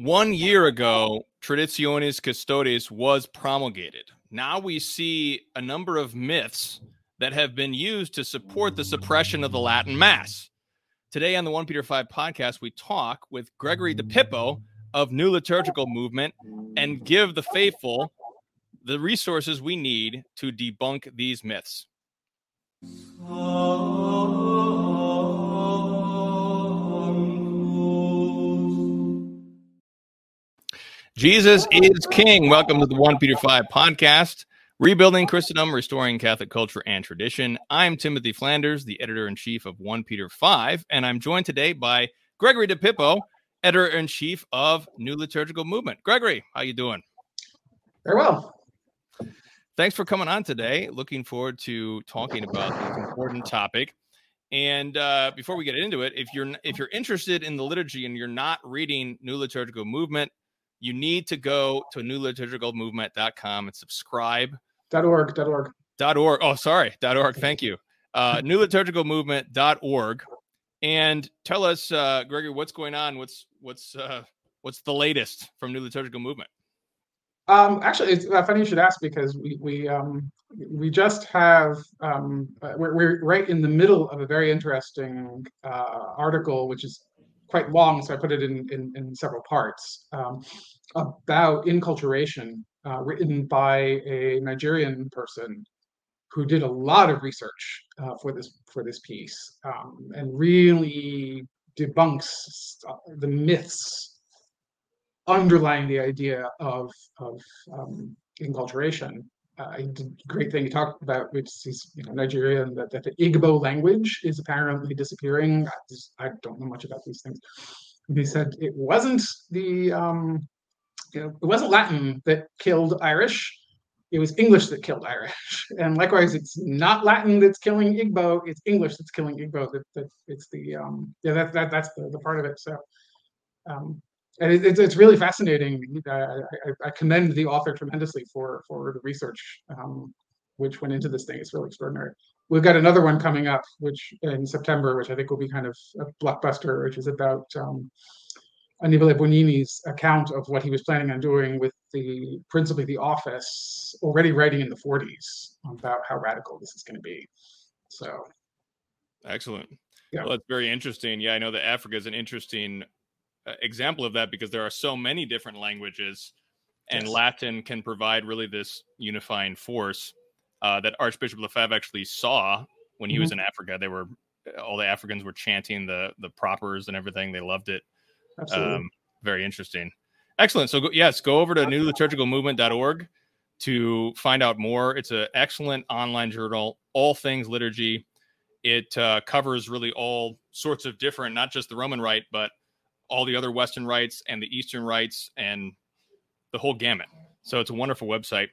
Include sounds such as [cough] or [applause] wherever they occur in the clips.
One year ago, Traditionis Custodes was promulgated. Now we see a number of myths that have been used to support the suppression of the Latin Mass. Today on the 1 Peter 5 podcast, we talk with Gregory DiPippo of New Liturgical Movement and give the faithful the resources we need to debunk these myths. Oh. Jesus is King. Welcome to the 1 Peter 5 podcast, Rebuilding Christendom, Restoring Catholic Culture and Tradition. I'm Timothy Flanders, the editor in chief of 1 Peter 5, and I'm joined today by Gregory DiPippo, editor in chief of New Liturgical Movement. Gregory, how you doing? Very well. Thanks for coming on today. Looking forward to talking about this important topic. And uh, before we get into it, if you're if you're interested in the liturgy and you're not reading New Liturgical Movement, you need to go to newliturgicalmovement.com and subscribe. Dot .org, dot .org. Dot .org. Oh, sorry. Dot .org. Thank you. Uh, [laughs] newliturgicalmovement.org. And tell us, uh, Gregory, what's going on? What's what's uh, what's the latest from New Liturgical Movement? Um, actually, it's uh, funny you should ask because we we um, we just have um, uh, we're, we're right in the middle of a very interesting uh, article, which is quite long, so I put it in in, in several parts um, about inculturation, uh, written by a Nigerian person who did a lot of research uh, for this for this piece um, and really debunks the myths underlying the idea of of um, inculturation uh, great thing he talked about, which is you know Nigeria and that, that the Igbo language is apparently disappearing. I, just, I don't know much about these things. He said it wasn't the um, you know it wasn't Latin that killed Irish. It was English that killed Irish, [laughs] and likewise, it's not Latin that's killing Igbo. It's English that's killing Igbo. That, that it's the um, yeah that, that that's the, the part of it. So um, and it, it's really fascinating. I, I, I, commend the author tremendously for for the research um, which went into this thing. It's really extraordinary. We've got another one coming up, which in September, which I think will be kind of a blockbuster, which is about um, Annibale Bugnini's account of what he was planning on doing with the principally the office, already writing in the 40s about how radical this is going to be. So, excellent. Yeah. Well, that's very interesting. Yeah, I know that Africa is an interesting example of that because there are so many different languages, and yes. Latin can provide really this unifying force uh, that Archbishop Lefebvre actually saw when he mm-hmm. was in Africa. They were all the Africans were chanting the the propers and everything. They loved it. Absolutely. Um, very interesting. Excellent. So go, yes, go over to newliturgicalmovement.org to find out more. It's an excellent online journal, all things liturgy. It uh, covers really all sorts of different, not just the Roman Rite, but all the other Western rites and the Eastern rites and the whole gamut. So it's a wonderful website.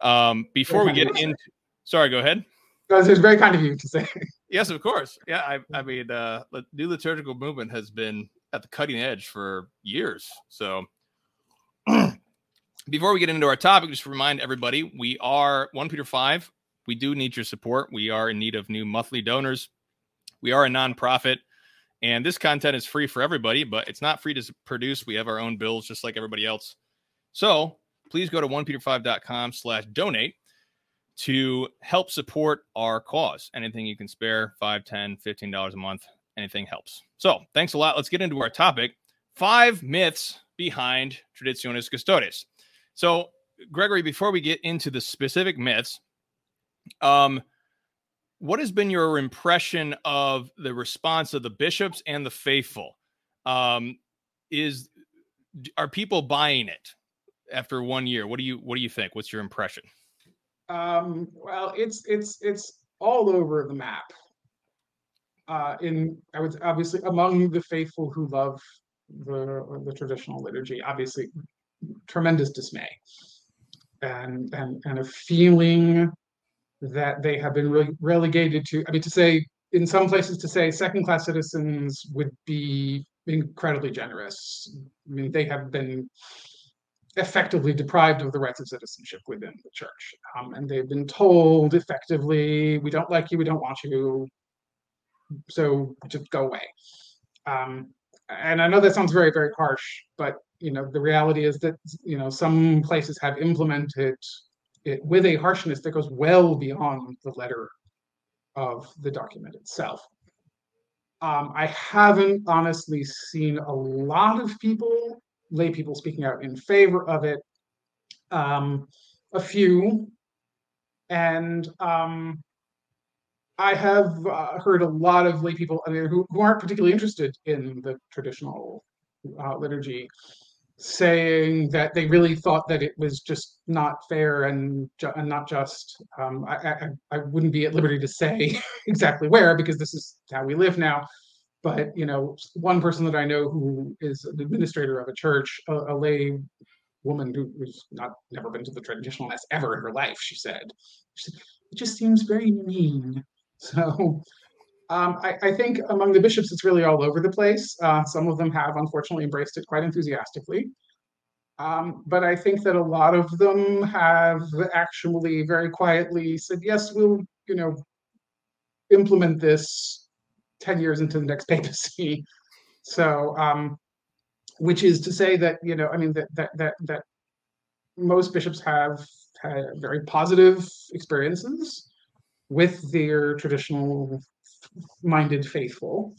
Um, before we get into, sorry, go ahead. It's very kind of you to say. [laughs] yes, of course. Yeah, I, I mean, uh, the new liturgical movement has been at the cutting edge for years. So [clears throat] before we get into our topic, just remind everybody we are 1 Peter 5. We do need your support. We are in need of new monthly donors. We are a nonprofit. And this content is free for everybody, but it's not free to produce. We have our own bills just like everybody else. So please go to 1peter5.com slash donate to help support our cause. Anything you can spare, 5 10 $15 a month, anything helps. So thanks a lot. Let's get into our topic. Five myths behind Traditionis Custodes. So, Gregory, before we get into the specific myths, um, what has been your impression of the response of the bishops and the faithful? Um, is are people buying it after one year? What do you what do you think? What's your impression? Um, well, it's it's it's all over the map. Uh, in I would obviously among the faithful who love the the traditional liturgy, obviously tremendous dismay and and and a feeling that they have been re- relegated to. I mean, to say in some places to say second class citizens would be incredibly generous. I mean, they have been effectively deprived of the rights of citizenship within the church. Um, and they've been told effectively, we don't like you, we don't want you, so just go away. Um, and I know that sounds very, very harsh, but you know, the reality is that you know some places have implemented it with a harshness that goes well beyond the letter of the document itself. Um, I haven't honestly seen a lot of people, lay people speaking out in favor of it. Um, a few, and um, I have uh, heard a lot of lay people I mean, who, who aren't particularly interested in the traditional uh, liturgy saying that they really thought that it was just not fair and, ju- and not just. Um, I, I, I wouldn't be at liberty to say [laughs] exactly where because this is how we live now. But you know, one person that I know who is an administrator of a church, a, a lay woman who, who's not never been to the traditional mass ever in her life, she said, she said it just seems very mean. [laughs] So um, I, I, think among the bishops, it's really all over the place. Uh, some of them have unfortunately embraced it quite enthusiastically. Um, but I think that a lot of them have actually very quietly said, yes, we'll, you know, implement this 10 years into the next [laughs] papacy. So, um, which is to say that, you know, I mean, that, that, that, that most bishops have had very positive experiences with their traditional minded faithful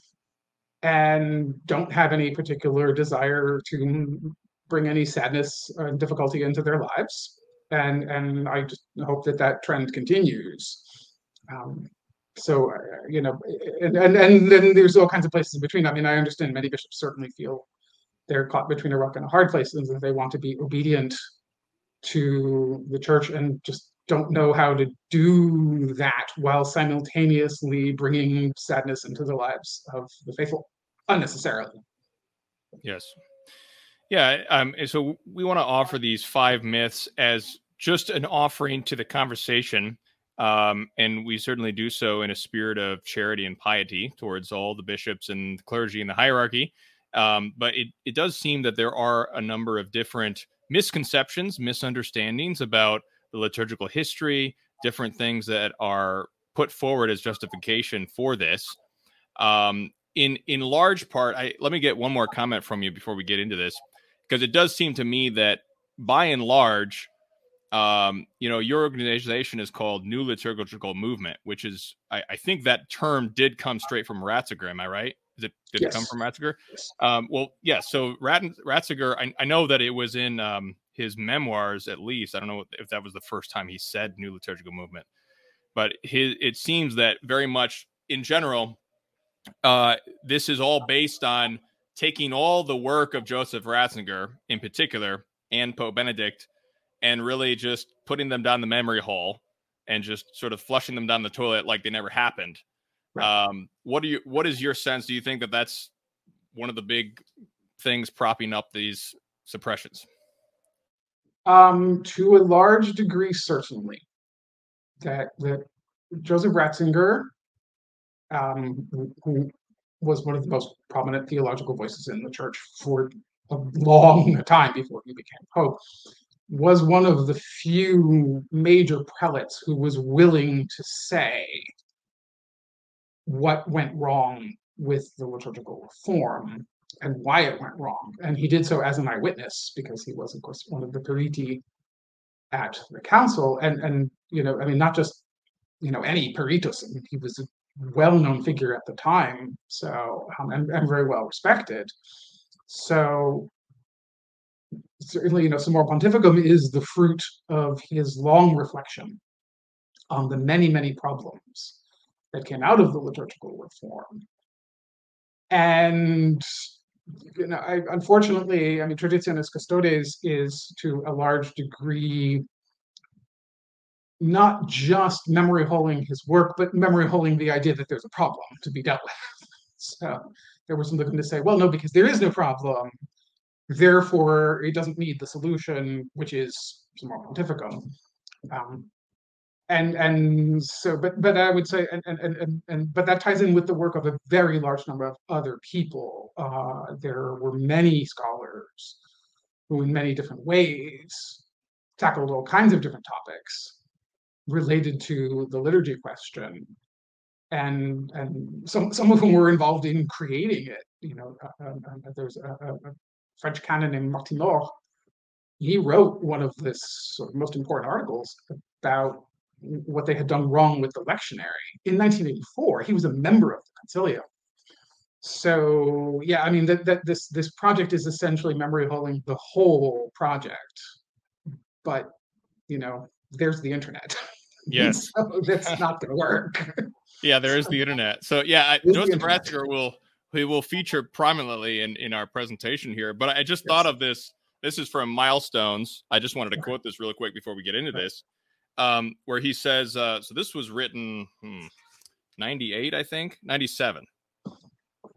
and don't have any particular desire to bring any sadness and difficulty into their lives. And, and I just hope that that trend continues. Um, so, uh, you know, and, and, and then there's all kinds of places in between. I mean, I understand many bishops certainly feel they're caught between a rock and a hard place and that they want to be obedient to the church and just don't know how to do that while simultaneously bringing sadness into the lives of the faithful unnecessarily. Yes. Yeah. Um, so we want to offer these five myths as just an offering to the conversation. Um, and we certainly do so in a spirit of charity and piety towards all the bishops and the clergy and the hierarchy. Um, but it, it does seem that there are a number of different misconceptions, misunderstandings about the liturgical history, different things that are put forward as justification for this. Um, in in large part, I let me get one more comment from you before we get into this, because it does seem to me that by and large, um, you know, your organization is called New Liturgical Movement, which is I, I think that term did come straight from Ratzinger. Am I right? Is it did yes. it come from Ratzinger? Yes. Um, well, yeah. So Rat, Ratzinger, I, I, know that it was in um, his memoirs, at least. I don't know if that was the first time he said New Liturgical Movement, but his it seems that very much in general, uh, this is all based on taking all the work of Joseph Ratzinger, in particular, and Pope Benedict, and really just putting them down the memory hole and just sort of flushing them down the toilet like they never happened Right. Um, what do you? What is your sense? Do you think that that's one of the big things propping up these suppressions? Um, to a large degree, certainly. That that Joseph Ratzinger, um, who was one of the most prominent theological voices in the church for a long [laughs] time before he became pope, was one of the few major prelates who was willing to say what went wrong with the liturgical reform and why it went wrong. And he did so as an eyewitness because he was, of course, one of the periti at the council. And and you know, I mean, not just you know any peritus. I mean, he was a well-known figure at the time, so um, and, and very well respected. So certainly, you know, Summorum Pontificum is the fruit of his long reflection on the many, many problems that came out of the liturgical reform. And you know, I, unfortunately, I mean, Traditionis Custodes is to a large degree not just memory holding his work, but memory holding the idea that there's a problem to be dealt with. [laughs] So there was something to say, well, no, because there is no problem, therefore it doesn't need the solution, which is Summorum Pontificum. Um, and and so but but i would say and and and, and but that ties in with the work of a very large number of other people. Uh, there were many scholars who in many different ways tackled all kinds of different topics related to the liturgy question. And and some some of whom were involved in creating it you know uh, uh, there's a, a, French canon named Martimort, he wrote one of this sort of most important articles about what they had done wrong with the lectionary in 1984. He was a member of the Concilium. So yeah, I mean that, that this this project is essentially memory holding the whole project, but you know there's the internet. Yes, [laughs] so that's not going to work. yeah, there is the internet. So yeah, I, Joseph Ratzinger will he will feature prominently in in our presentation here. But I just yes. thought of this. This is from Milestones. I just wanted to quote this really quick before we get into this, um, where he says, uh, "So this was written hmm, 98, I think, 97."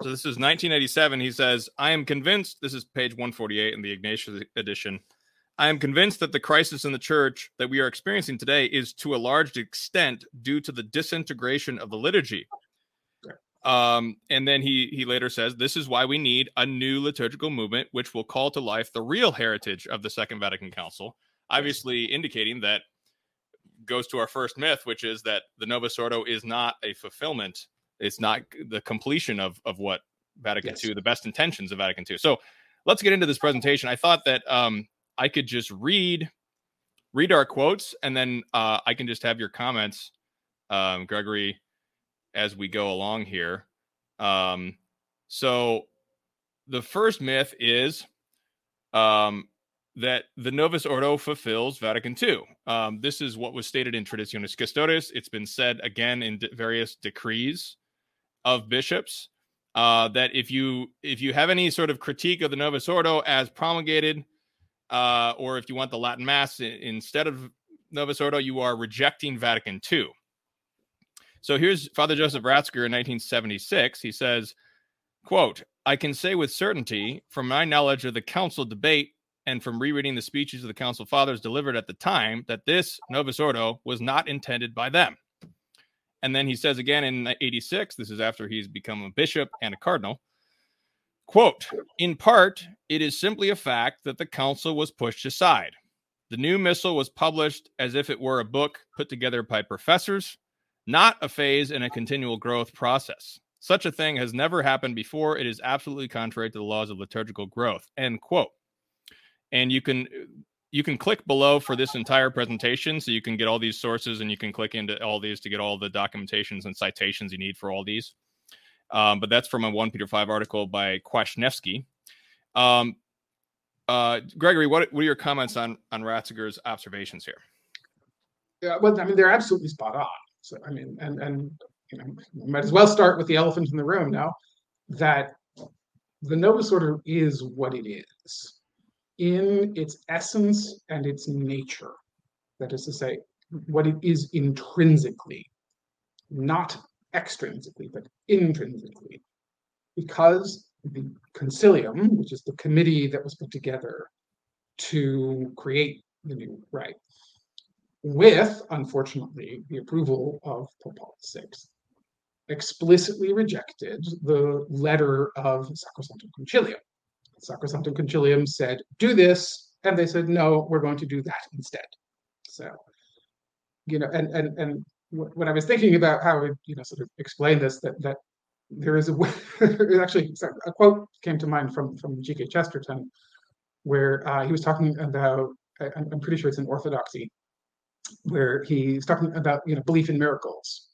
So this is 1987. He says, I am convinced, this is page 148 in the Ignatius edition. I am convinced that the crisis in the church that we are experiencing today is to a large extent due to the disintegration of the liturgy. Um, and then he he later says this is why we need a new liturgical movement which will call to life the real heritage of the Second Vatican Council, obviously indicating that goes to our first myth, which is that the Novus Ordo is not a fulfillment it's not the completion of of what Vatican yes. II, the best intentions of Vatican II. So let's get into this presentation. I thought that um, I could just read read our quotes, and then uh, I can just have your comments, um, Gregory, as we go along here. Um, so the first myth is um, that the Novus Ordo fulfills Vatican II. Um, this is what was stated in Traditionis Custodes. It's been said again in various decrees of bishops uh, that if you if you have any sort of critique of the Novus Ordo as promulgated, uh, or if you want the Latin Mass instead of Novus Ordo, you are rejecting Vatican II. So here's Father Joseph Ratzinger in 1976. He says, "quote I can say with certainty, from my knowledge of the council debate." And from rereading the speeches of the Council Fathers delivered at the time, that this Novus Ordo was not intended by them. And then he says again in 86, this is after he's become a bishop and a cardinal. Quote, in part, it is simply a fact that the council was pushed aside. The new missal was published as if it were a book put together by professors, not a phase in a continual growth process. Such a thing has never happened before. It is absolutely contrary to the laws of liturgical growth. End quote. And you can you can click below for this entire presentation so you can get all these sources and you can click into all these to get all the documentations and citations you need for all these. Um, but that's from a 1 Peter 5 article by Kwasniewski. Um, uh, Gregory, what, what are your comments on, on Ratzinger's observations here? Yeah, well, I mean, they're absolutely spot on. So, I mean, and, and you know, might as well start with the elephant in the room now that the Novus Ordo is what it is in its essence and its nature. That is to say, what it is intrinsically, not extrinsically, but intrinsically. Because the concilium, which is the committee that was put together to create the new rite, with, unfortunately, the approval of Pope Paul VI, explicitly rejected the letter of Sacrosanctum Concilium, Sacrosanctum Concilium said, do this. And they said, no, we're going to do that instead. So, you know, and and and when I was thinking about how I, you know, sort of explain this, that that there is a way, [laughs] actually a quote came to mind from from G.K. Chesterton, where uh, he was talking about, I'm pretty sure it's in Orthodoxy, where he's talking about you know belief in miracles,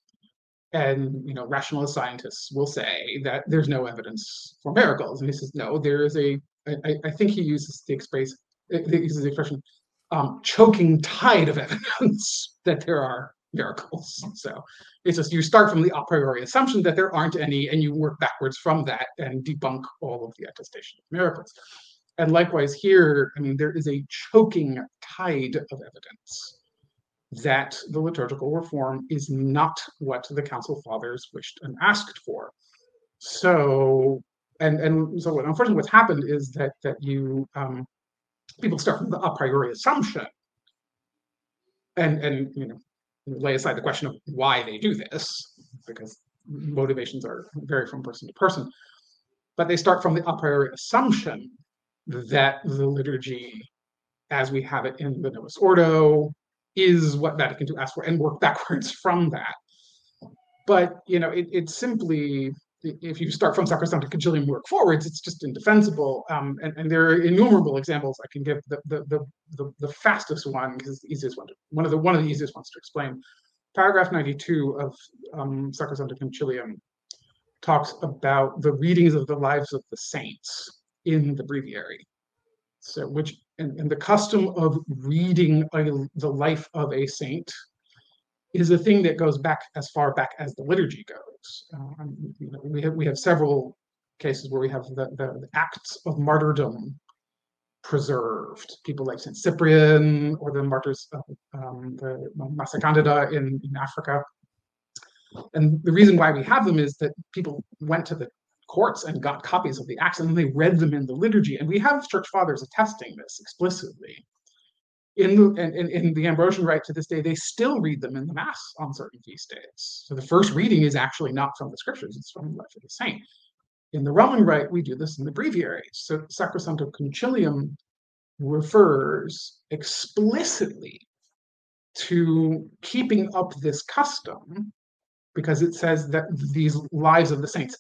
and you know rationalist scientists will say that there's no evidence for miracles. And he says no there is a i, I think he uses the express he uses the expression um, choking tide of [laughs] evidence that there are miracles. So it's just you start from the a priori assumption that there aren't any and you work backwards from that and debunk all of the attestation of miracles. And likewise here i mean there is a choking tide of evidence that the liturgical reform is not what the Council Fathers wished and asked for. So, and and so what, unfortunately, what's happened is that that you um, people start from the a priori assumption, and and you know lay aside the question of why they do this because motivations are vary from person to person, but they start from the a priori assumption that the liturgy, as we have it in the Novus Ordo, is what Vatican II asked for and work [laughs] backwards from that. But you know, it, it's simply if you start from Sacrosanctum Concilium work forwards, it's just indefensible. Um, and, and there are innumerable examples I can give. The the the the, the fastest one because the easiest one to, one of the one of the easiest ones to explain. Paragraph 92 of um, Sacrosanctum Concilium talks about the readings of the lives of the saints in the breviary. So, which and, and the custom of reading a, the life of a saint is a thing that goes back as far back as the liturgy goes. Um, you know, we have we have several cases where we have the, the, acts of martyrdom preserved. People like Saint Cyprian or the martyrs of um, the Massa Candida in, in Africa. And the reason why we have them is that people went to the courts and got copies of the acts and then they read them in the liturgy. And we have church fathers attesting this explicitly in the in, in the Ambrosian rite to this day, they still read them in the Mass on certain feast days. So the first reading is actually not from the scriptures, it's from the life of the saint. In the Roman rite, we do this in the breviary. So Sacrosanctum Concilium refers explicitly to keeping up this custom because it says that these lives of the saints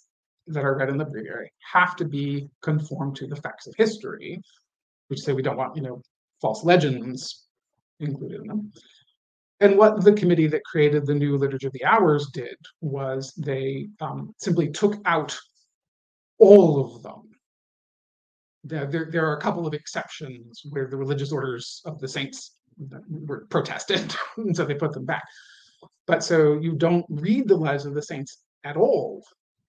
that are read in the breviary have to be conformed to the facts of history, which say we don't want, you know, false legends included in them. And what the committee that created the new Liturgy of the Hours did was they um, simply took out all of them. There, there, there, are a couple of exceptions where the religious orders of the saints were protested, [laughs] and so they put them back. But so you don't read the lives of the saints at all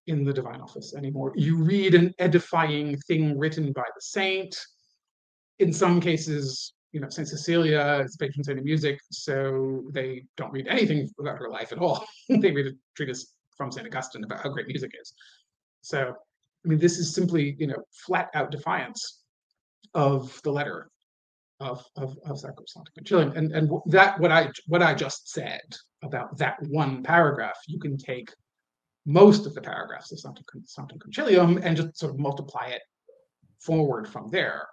in the divine office anymore. You read an edifying thing written by the saint in some cases, you know, Saint Cecilia is patron saint of music, so they don't read anything about her life at all. [laughs] they read a treatise from Saint Augustine about how great music is. So, I mean, this is simply, you know, flat out defiance of the letter of of, of Sacrosanctum Concilium. And and that what I what I just said about that one paragraph, you can take most of the paragraphs of Sanctum, Sanctum Concilium and just sort of multiply it forward from there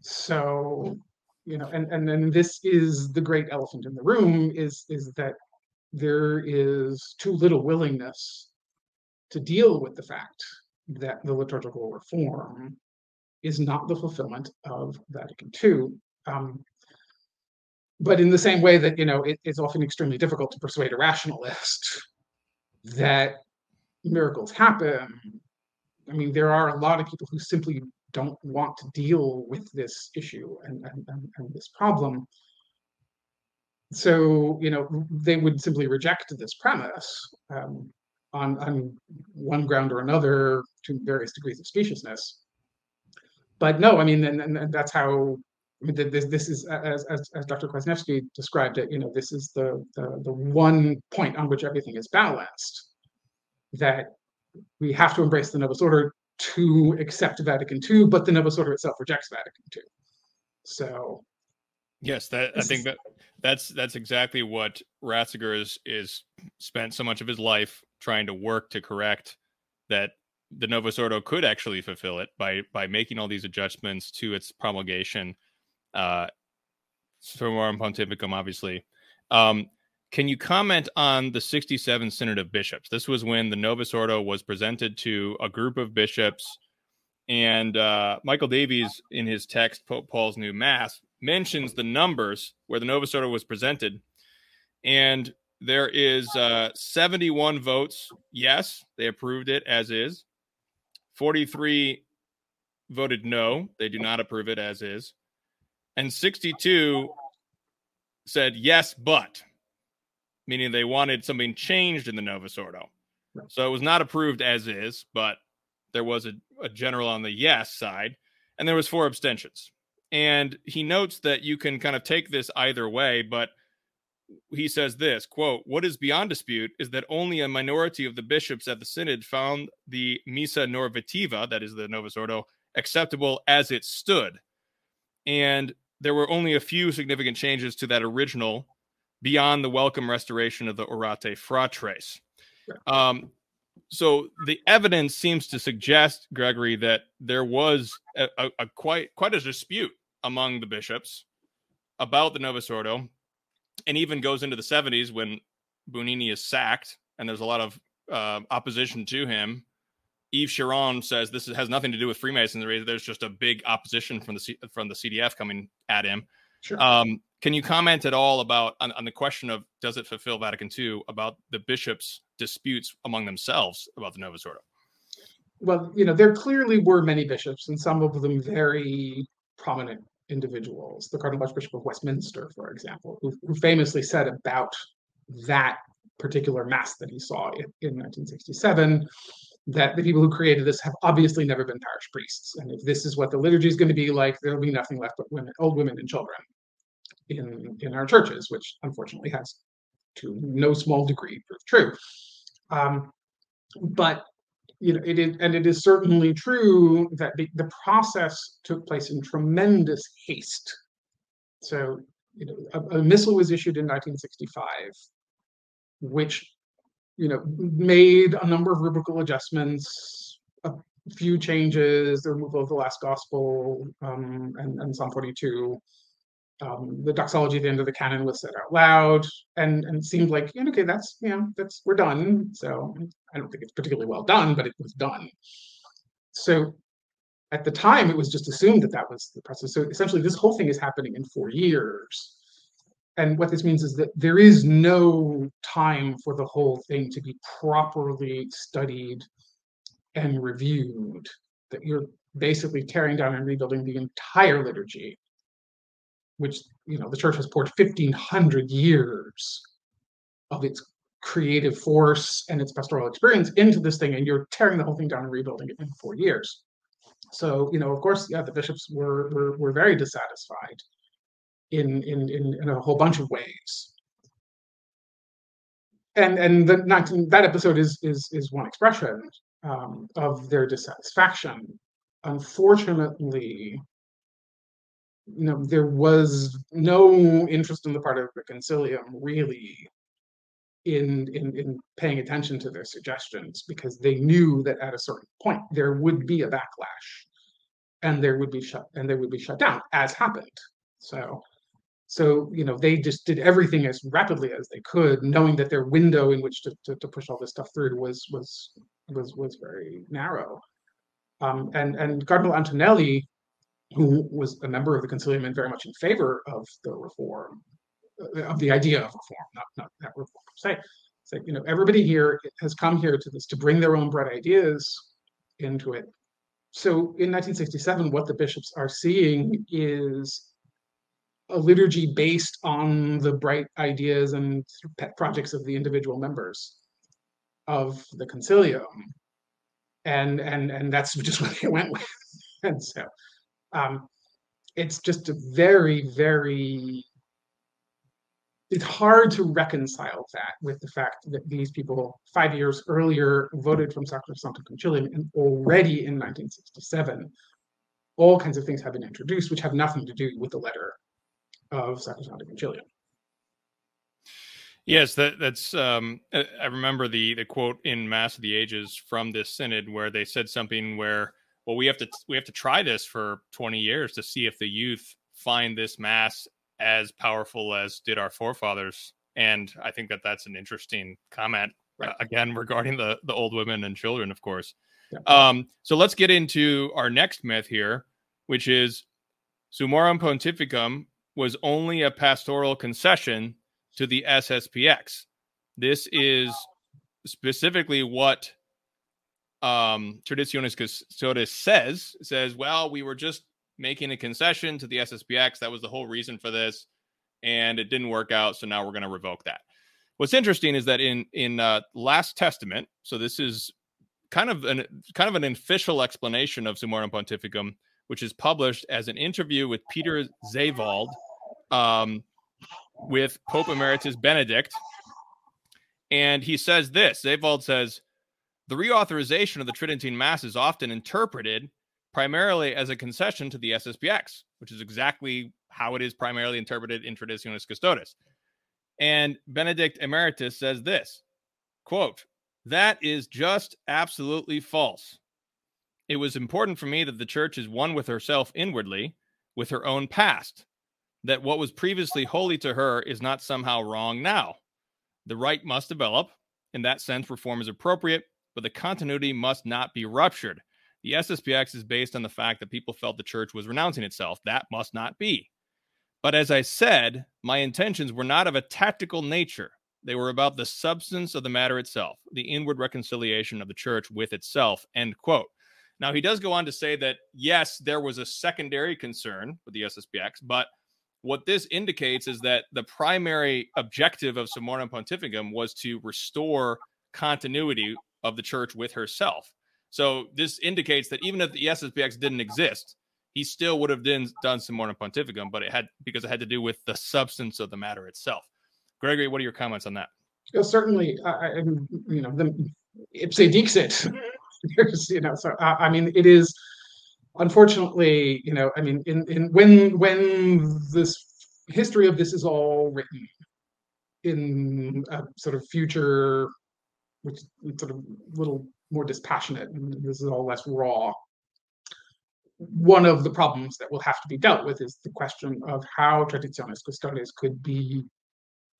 so you know and and then this is the great elephant in the room is is that there is too little willingness to deal with the fact that the liturgical reform is not the fulfillment of Vatican II. Um, but in the same way that you know it, it's often extremely difficult to persuade a rationalist [laughs] that miracles happen. I mean, there are a lot of people who simply don't want to deal with this issue and, and, and, and this problem. So, you know, they would simply reject this premise um, on, on one ground or another to various degrees of speciousness. But no, I mean, and, and, that's how I mean, this, this is as, as, as Dr. Kwasniewski described it, you know, this is the, the, the one point on which everything is balanced, that we have to embrace the Novus Ordo to accept Vatican II, but the Novus Ordo itself rejects Vatican II. So, yes, that I think that that's that's exactly what Ratzinger is is spent so much of his life trying to work to correct that the Novus Ordo could actually fulfill it by by making all these adjustments to its promulgation. Uh, Summorum Pontificum, obviously. Um, can you comment on the 67 Synod of Bishops? This was when the Novus Ordo was presented to a group of bishops. And uh, Michael Davies, in his text, Pope Paul's New Mass, mentions the numbers where the Novus Ordo was presented. And there is uh, 71 votes. Yes, they approved it as is. 43 voted no, they do not approve it as is. And 62 said yes, but meaning they wanted something changed in the Novus Ordo. So it was not approved as is, but there was a, a general on the yes side, and there was four abstentions. And he notes that you can kind of take this either way, but he says this quote what is beyond dispute is that only a minority of the bishops at the synod found the missa normativa that is the novus ordo acceptable as it stood and there were only a few significant changes to that original beyond the welcome restoration of the Orate Fratres. Um, so the evidence seems to suggest, Gregory, that there was a, a, a, quite quite a dispute among the bishops about the Novus Ordo, and even goes into the 70s when Bugnini is sacked, and there's a lot of uh, opposition to him Yves Chiron says this has nothing to do with Freemasonry. There's just a big opposition from the C- from the CDF coming at him. Sure. Um, can you comment at all about on, on, the question of does it fulfill Vatican II about the bishops' disputes among themselves about the Novus Ordo? Well, you know, there clearly were many bishops, and some of them very prominent individuals. The Cardinal Archbishop of Westminster, for example, who, who famously said about that particular mass that he saw in, in 1967 that the people who created this have obviously never been parish priests. And if this is what the liturgy is going to be like, there'll be nothing left but women, old women and children in, in our churches, which unfortunately has to no small degree proved true. Um, but you know, it is, and it is certainly true that the, the process took place in tremendous haste. So, you know, a, a missal was issued in 1965, which you know, made a number of rubrical adjustments, a few changes, the removal of the last gospel um, and, and Psalm 42. Um, the doxology at the end of the canon was said out loud, and and seemed like okay, that's you know that's we're done. So I don't think it's particularly well done, but it was done. So at the time, it was just assumed that that was the process. So essentially, this whole thing is happening in four years and what this means is that there is no time for the whole thing to be properly studied and reviewed that you're basically tearing down and rebuilding the entire liturgy which you know the church has poured 1500 years of its creative force and its pastoral experience into this thing and you're tearing the whole thing down and rebuilding it in four years so you know of course yeah the bishops were were, were very dissatisfied in, in, in, in a whole bunch of ways. And and the 19, that episode is is is one expression um, of their dissatisfaction. Unfortunately, you know, there was no interest in the part of the concilium really in, in in paying attention to their suggestions because they knew that at a certain point there would be a backlash and there would be shut and they would be shut down as happened so so, you know, they just did everything as rapidly as they could, knowing that their window in which to, to, to push all this stuff through was was was was very narrow. Um, and and Cardinal Antonelli, who was a member of the Concilium and very much in favor of the reform, uh, of the idea of reform, not not that reform per se, said, you know, everybody here has come here to this to bring their own bright ideas into it. So in 1967, what the bishops are seeing is a liturgy based on the bright ideas and pet projects of the individual members of the concilium and and and that's just [laughs] what they went with. And so um it's just a very very it's hard to reconcile that with the fact that these people five years earlier voted from Sacrosanctum Concilium and already in 1967 all kinds of things have been introduced which have nothing to do with the letter of Sacrosanctum Concilium. Yes, that, that's. Um, I remember the the quote in Mass of the Ages from this synod where they said something where, well, we have to we have to try this for twenty years to see if the youth find this mass as powerful as did our forefathers. And I think that that's an interesting comment right. uh, again regarding the the old women and children, of course. Yeah. Um, so let's get into our next myth here, which is Summorum Pontificum was only a pastoral concession to the SSPX. This is specifically what um, Traditionis Custodes says. Says, well, we were just making a concession to the SSPX. That was the whole reason for this, and it didn't work out. So now we're going to revoke that. What's interesting is that in in uh, Last Testament, so this is kind of an kind of an official explanation of Summorum Pontificum which is published as an interview with Peter Seewald um, with Pope Emeritus Benedict. And he says this Seewald says, the reauthorization of the Tridentine Mass is often interpreted primarily as a concession to the SSPX, which is exactly how it is primarily interpreted in Traditionis Custodes. And Benedict Emeritus says this quote, that is just absolutely false. It was important for me that the church is one with herself inwardly, with her own past, that what was previously holy to her is not somehow wrong now. The rite must develop. In that sense, reform is appropriate, but the continuity must not be ruptured. The SSPX is based on the fact that people felt the church was renouncing itself. That must not be. But as I said, my intentions were not of a tactical nature. They were about the substance of the matter itself, the inward reconciliation of the church with itself. End quote. Now, he does go on to say that, yes, there was a secondary concern with the SSPX, but what this indicates is that the primary objective of Summorum Pontificum was to restore continuity of the church with herself. So this indicates that even if the SSPX didn't exist, he still would have then done, done Summorum Pontificum, but it had because it had to do with the substance of the matter itself. Gregory, what are your comments on that? Yeah, certainly, I, you know, the ipse dixit. [laughs] There's, you know, so I mean, it is unfortunately, you know, I mean, in in when when this history of this is all written in a sort of future, which is sort of a little more dispassionate, and this is all less raw. One of the problems that will have to be dealt with is the question of how traditionis custodes could be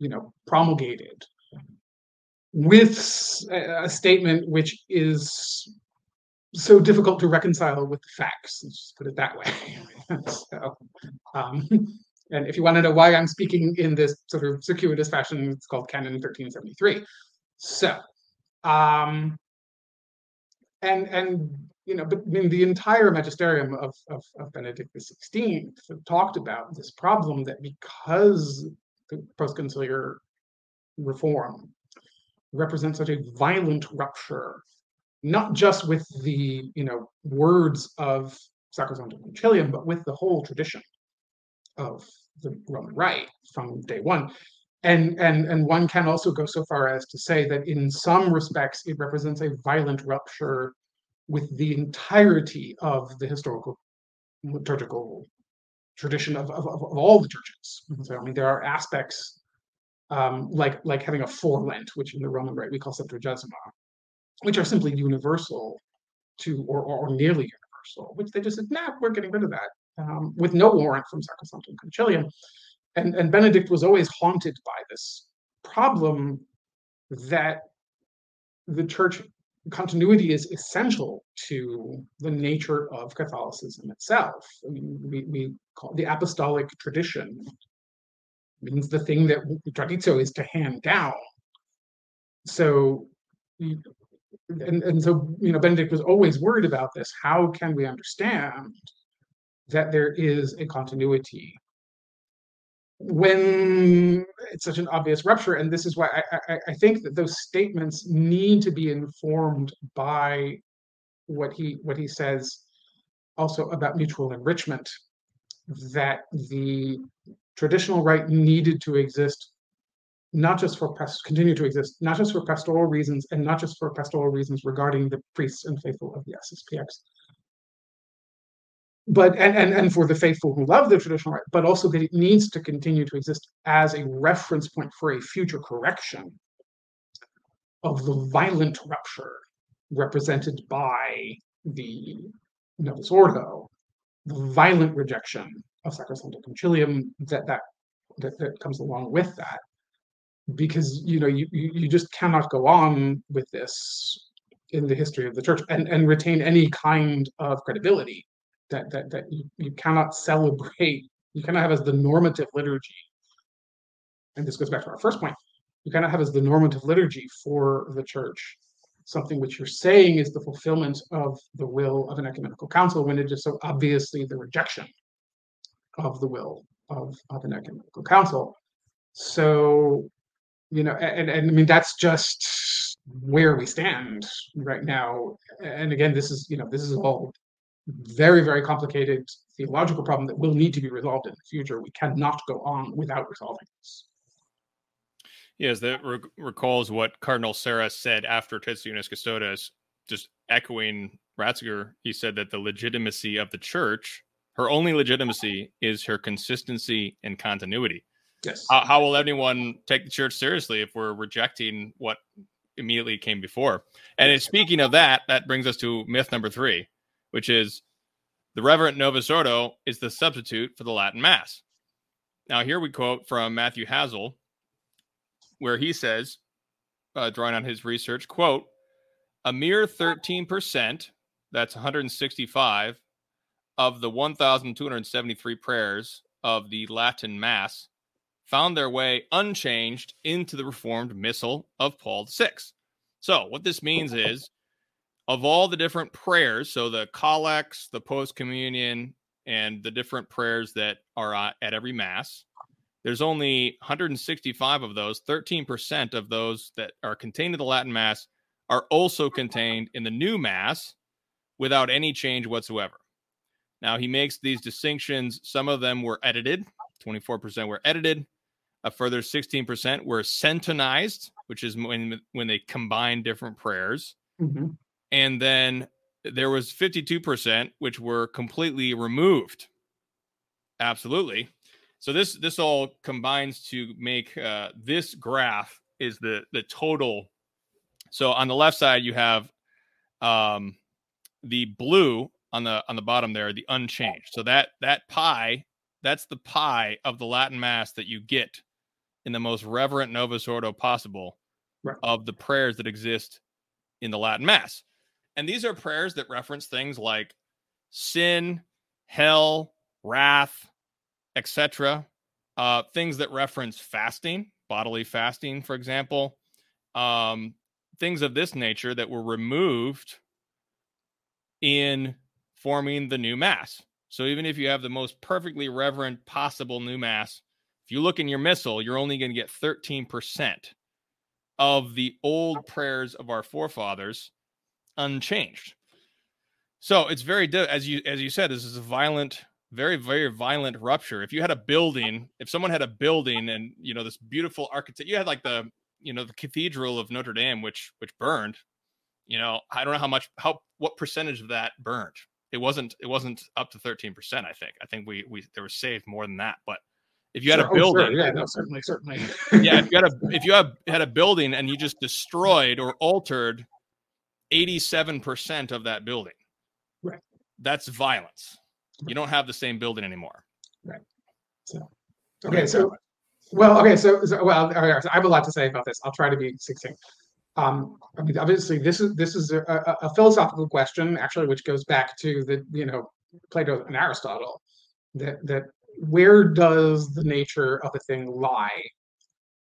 you know, promulgated with a statement which is so difficult to reconcile with the facts. Let's just put it that way. [laughs] so, um, and if you want to know why I'm speaking in this sort of circuitous fashion, it's called Canon 1373. So, um, and and you know, but I mean, the entire magisterium of, of, of Benedict XVI talked about this problem that because the post-conciliar reform represents such a violent rupture, not just with the you know words of Sacrosanctum Concilium, but with the whole tradition of the Roman Rite from day one. And, and, and one can also go so far as to say that in some respects it represents a violent rupture with the entirety of the historical liturgical tradition of, of, of all the churches. So I mean, there are aspects um, like like having a four forelent, which in the Roman Rite we call Septuagesima, which are simply universal to or, or, or nearly universal, which they just said, nah, we're getting rid of that um, with no warrant from Sacrosanctum Concilium. And, and Benedict was always haunted by this problem that the church continuity is essential to the nature of Catholicism itself. I mean, we, we call the apostolic tradition means the thing that traditio is to hand down. So, and, and so, you know, Benedict was always worried about this. How can we understand that there is a continuity when it's such an obvious rupture and this is why I, I, I, think that those statements need to be informed by what he what he says also about mutual enrichment that the traditional rite needed to exist not just for continue to exist not just for pastoral reasons and not just for pastoral reasons regarding the priests and faithful of the sspx but and, and and for the faithful who love the traditional rite, but also that it needs to continue to exist as a reference point for a future correction of the violent rupture represented by the Novus Ordo, the violent rejection of Sacrosanctum Concilium that, that that that comes along with that. Because you know you you just cannot go on with this in the history of the church and, and retain any kind of credibility that that that you, you cannot celebrate. You cannot have as the normative liturgy. And this goes back to our first point. You cannot have as the normative liturgy for the church something which you're saying is the fulfillment of the will of an ecumenical council when it is so obviously the rejection of the will of, of an ecumenical council. So you know and, and i mean that's just where we stand right now. And again this is you know this is all very, very complicated theological problem that will need to be resolved in the future. We cannot go on without resolving this. Yes, that re- recalls what Cardinal Sarah said after Traditionis Custodes, just echoing Ratzinger. He said that the legitimacy of the church, her only legitimacy, is her consistency and continuity. Yes. How, how will anyone take the church seriously if we're rejecting what immediately came before? And speaking of that, that brings us to myth number three which is the Reverend Novus Ordo is the substitute for the Latin Mass. Now, here we quote from Matthew Hazell, where he says, uh, drawing on his research, quote, a mere 13%, that's 165, of the 1,273 prayers of the Latin Mass found their way unchanged into the Reformed Missal of Paul VI. So, what this means is of all the different prayers, so the collects, the post communion, and the different prayers that are at every Mass, there's only 165 of those. 13% of those that are contained in the Latin Mass are also contained in the new Mass without any change whatsoever. Now, he makes these distinctions. Some of them were edited, 24% were edited. A further 16% were centonized, which is when, when they combine different prayers. Mm-hmm. And then there was 52%, which were completely removed. Absolutely. So this this all combines to make uh, this graph is the the total. So on the left side you have um, the blue on the on the bottom there, the unchanged. So that that pie, that's the pie of the Latin Mass that you get in the most reverent Novus Ordo possible right. of the prayers that exist in the Latin Mass. And these are prayers that reference things like sin, hell, wrath, etc. Uh, things that reference fasting, bodily fasting, for example, um, things of this nature that were removed in forming the new mass. So even if you have the most perfectly reverent possible new mass, if you look in your missal, you're only going to get 13% of the old prayers of our forefathers unchanged. So it's very as you as you said, this is a violent, very very violent rupture. If you had a building, if someone had a building and you know this beautiful architect, you had like the you know the cathedral of Notre Dame, which which burned. You know, I don't know how much how what percentage of that burned it wasn't it wasn't up to 13% i think i think we we there was saved more than that but if you had sure, a building oh, sure. yeah no certainly certainly yeah if you had a if you have, had a building and you just destroyed or altered 87% of that building. Right. That's violence. You don't have the same building anymore. Right. So okay so well okay so, so well i have a lot to say about this. I'll try to be succinct. Um, I mean, obviously, this is this is a, a, a, philosophical question, actually, which goes back to the you know Plato and Aristotle. That that where does the nature of a thing lie,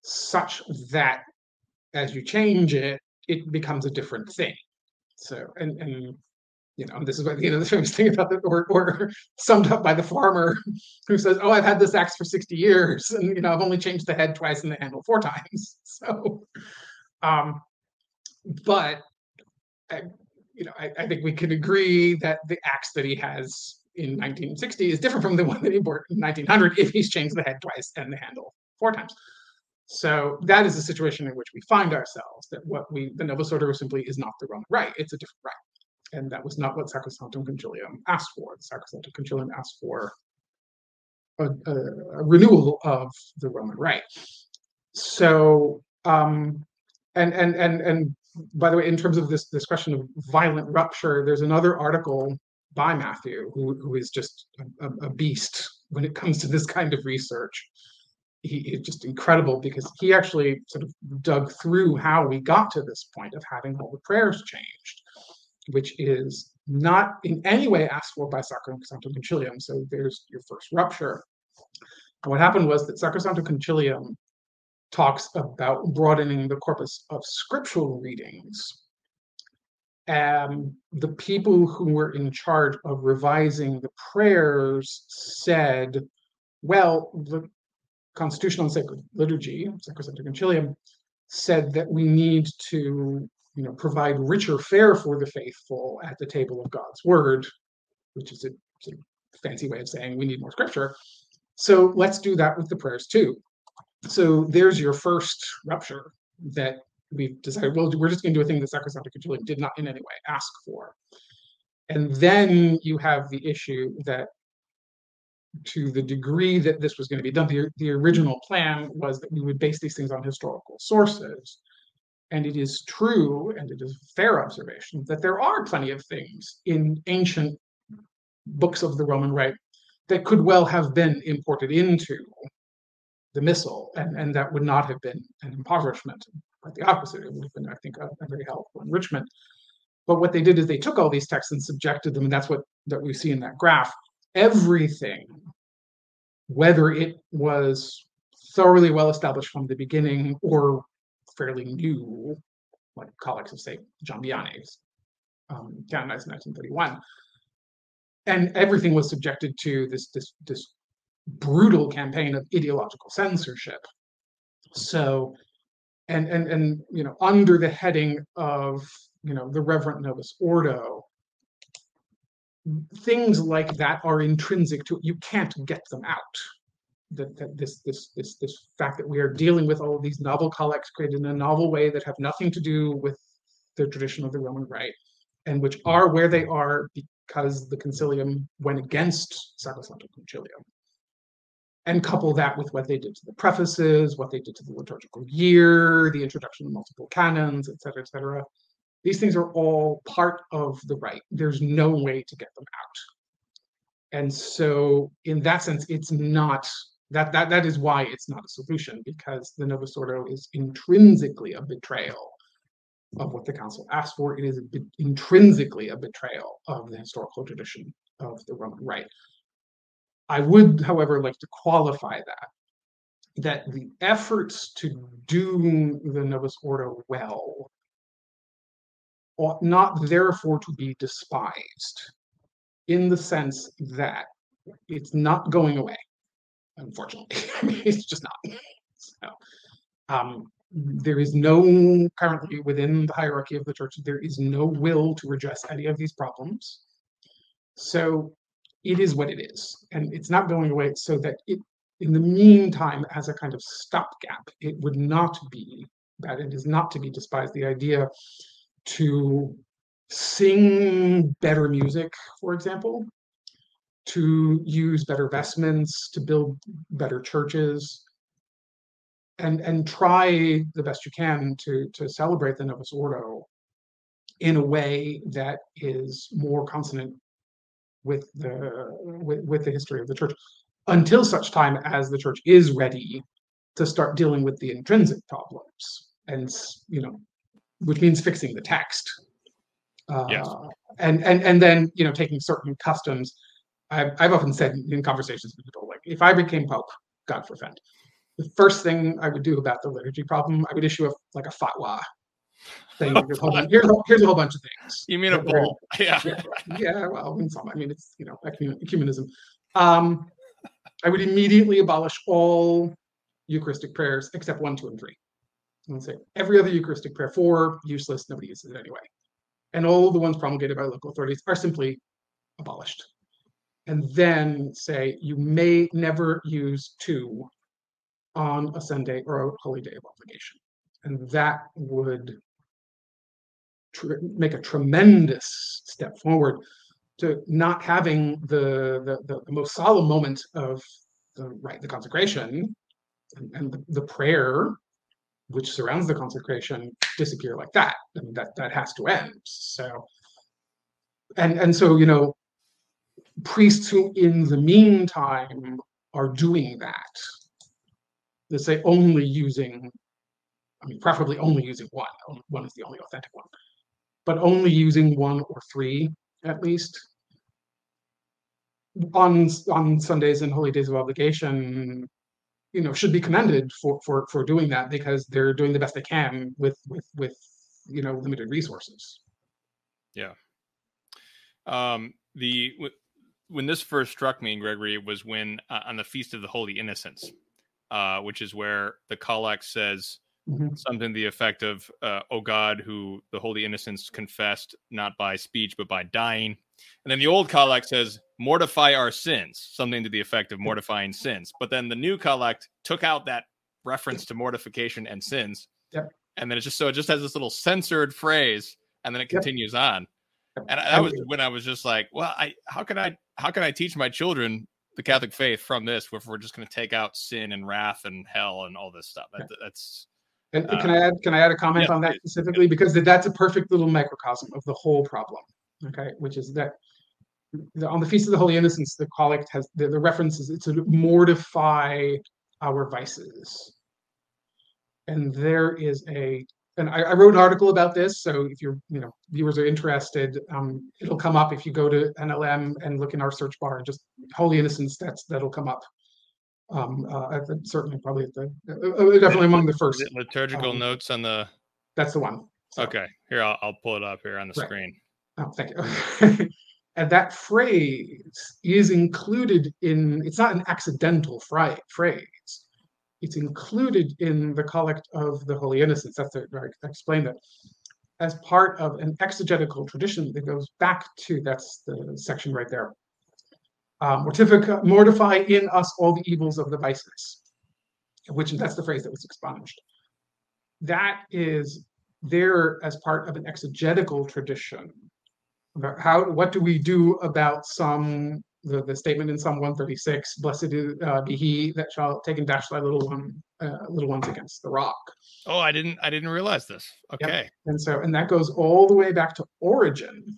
such that as you change it, it becomes a different thing. So, and and you know, this is what you know the [laughs] famous thing about the or, or summed up by the farmer [laughs] who says, "Oh, I've had this axe for sixty years, and you know, I've only changed the head twice and the handle four [laughs] times." So, um, but I, you know, I, I, think we could agree that the axe that he has in 1960 is different from the one that he bought in 1900 if he's changed the head twice and the handle four times. So that is the situation in which we find ourselves. That what we the Novus Ordo simply is not the Roman rite, it's a different rite. and that was not what Sacrosanctum Concilium asked for. The Sacrosanctum Concilium asked for a, a, a renewal of the Roman rite. So um, and and and and by the way, in terms of this this question of violent rupture, there's another article by Matthew who, who is just a, a beast when it comes to this kind of research. He just incredible because he actually sort of dug through how we got to this point of having all the prayers changed, which is not in any way asked for by Sacrosanctum Concilium. So there's your first rupture. And what happened was that Sacrosanctum Concilium talks about broadening the corpus of scriptural readings. And the people who were in charge of revising the prayers said, well, the Constitutional and Sacred Liturgy, Sacrosanctum Concilium, said that we need to you know, provide richer fare for the faithful at the table of God's word, which is a sort of fancy way of saying we need more scripture. So let's do that with the prayers too so there's your first rupture that we've decided, well, we're just going to do a thing that Sacrosanctum Concilium did not in any way ask for. And then you have the issue that to the degree that this was going to be done, the, the original plan was that we would base these things on historical sources. And it is true, and it is fair observation, that there are plenty of things in ancient books of the Roman Rite that could well have been imported into the missal, and, and that would not have been an impoverishment. Quite the opposite, it would have been, I think, a, a very helpful enrichment. But what they did is they took all these texts and subjected them, and that's what that we see in that graph. Everything, whether it was thoroughly well established from the beginning or fairly new, like collects of say John Vianney's, um, canonized in 1931, and everything was subjected to this this this brutal campaign of ideological censorship. So, and and and you know, under the heading of you know, the Reverend Novus Ordo, things like that are intrinsic to it. You can't get them out. That, that this this this this fact that we are dealing with all of these novel collects created in a novel way that have nothing to do with the tradition of the Roman Rite, and which are where they are because the concilium went against Sacrosanctum Concilium. And couple that with what they did to the prefaces, what they did to the liturgical year, the introduction of multiple canons, et cetera, et cetera. These things are all part of the rite. There's no way to get them out. And so in that sense, it's not that that that is why it's not a solution, because the Novus Ordo is intrinsically a betrayal of what the council asked for. It is a intrinsically a betrayal of the historical tradition of the Roman Rite. I would, however, like to qualify that that the efforts to do the Novus Ordo well ought not therefore to be despised in the sense that it's not going away, unfortunately. [laughs] it's just not. So, um, there is no, currently within the hierarchy of the church, there is no will to address any of these problems. So it is what it is. And it's not going away so that it, in the meantime, as a kind of stopgap, it would not be that it is not to be despised. The idea to sing better music, for example, to use better vestments, to build better churches, and and try the best you can to to celebrate the Novus Ordo in a way that is more consonant with the with, with the history of the church until such time as the church is ready to start dealing with the intrinsic problems and you know which means fixing the text. Uh, yes. And and and then you know taking certain customs. I've, I've often said in conversations with people like, if I became pope, God forbid, the first thing I would do about the liturgy problem, I would issue a like a fatwa saying [laughs] here's, a whole bunch, here's, a, here's a whole bunch of things. You mean a bull? [laughs] Yeah. yeah. yeah. Well, I mean, some, I mean, it's you know ecumenism. Um, I would immediately abolish all Eucharistic prayers except one, two, and three and say every other Eucharistic prayer, four, useless, nobody uses it anyway. And all the ones promulgated by local authorities are simply abolished. And then say you may never use two on a Sunday or a holy day of obligation. And that would tr- make a tremendous step forward to not having the, the, the, most solemn moment of the rite, the consecration and, and the, the prayer which surrounds the consecration disappear like that. I mean, that that has to end. Mm-hmm. So, and and so you know, priests who in the meantime are doing that, let's say only using, I mean, preferably only using one. One is the only authentic one, but only using one or three at least on on Sundays and holy days of obligation you know should be commended for for for doing that because they're doing the best they can with with with you know limited resources yeah um the when this first struck me gregory was when uh, on the feast of the holy innocents uh which is where the collect says mm-hmm. something to the effect of uh, oh god who the holy innocents confessed not by speech but by dying and then the old collect says mortify our sins, something to the effect of mortifying sins. But then the new collect took out that reference to mortification and sins. Yep. And then it just so it just has this little censored phrase and then it continues on. And that was when I was just like, well, I how can I how can I teach my children the Catholic faith from this if we're just going to take out sin and wrath and hell and all this stuff? That, that's and uh, can I add can I add a comment yeah, on that specifically because that's a perfect little microcosm of the whole problem. Okay, which is that the, on the Feast of the Holy Innocents, the collect has the, the references it's to mortify our vices. And there is a and I, I, wrote an article about this. So if your you know viewers are interested, um, it'll come up if you go to NLM and look in our search bar. and Just Holy Innocents. That's that'll come up. Um, uh, the, certainly, probably at the uh, uh definitely among the first liturgical um, notes on the. That's the one. So. Okay, here I'll, I'll pull it up here on the right. screen. Oh, thank you. [laughs] and that phrase is included in. It's not an accidental phrase it's included in the collect of the Holy Innocents. That's the, I explained that as part of an exegetical tradition that goes back to that's the section right there. Um, mortify in us all the evils of the vices, which that's the phrase that was expunged. That is there as part of an exegetical tradition. How what do we do about some the, the statement in Psalm 136, blessed uh, be he that shall take and dash thy little one, uh, little ones against the rock. Oh, I didn't, I didn't realize this. Okay. Yep. And so, and that goes all the way back to Origen,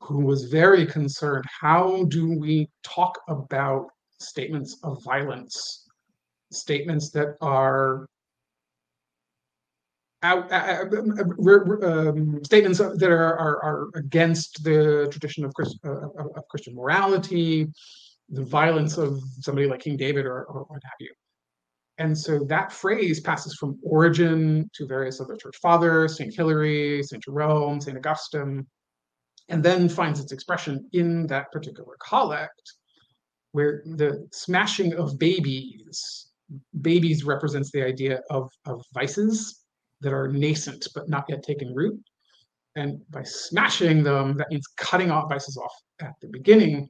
who was very concerned. How do we talk about statements of violence, statements that are out, uh, um, statements that are, are, are, against the tradition of, Christ, uh, of, Christian morality, the violence of somebody like King David or, or what have you. And so that phrase passes from Origen to various other church fathers, St. Hilary, St. Jerome, St. Augustine, and then finds its expression in that particular collect, where the smashing of babies, babies represents the idea of, of vices, that are nascent but not yet taken root. And by smashing them, that means cutting off vices off at the beginning.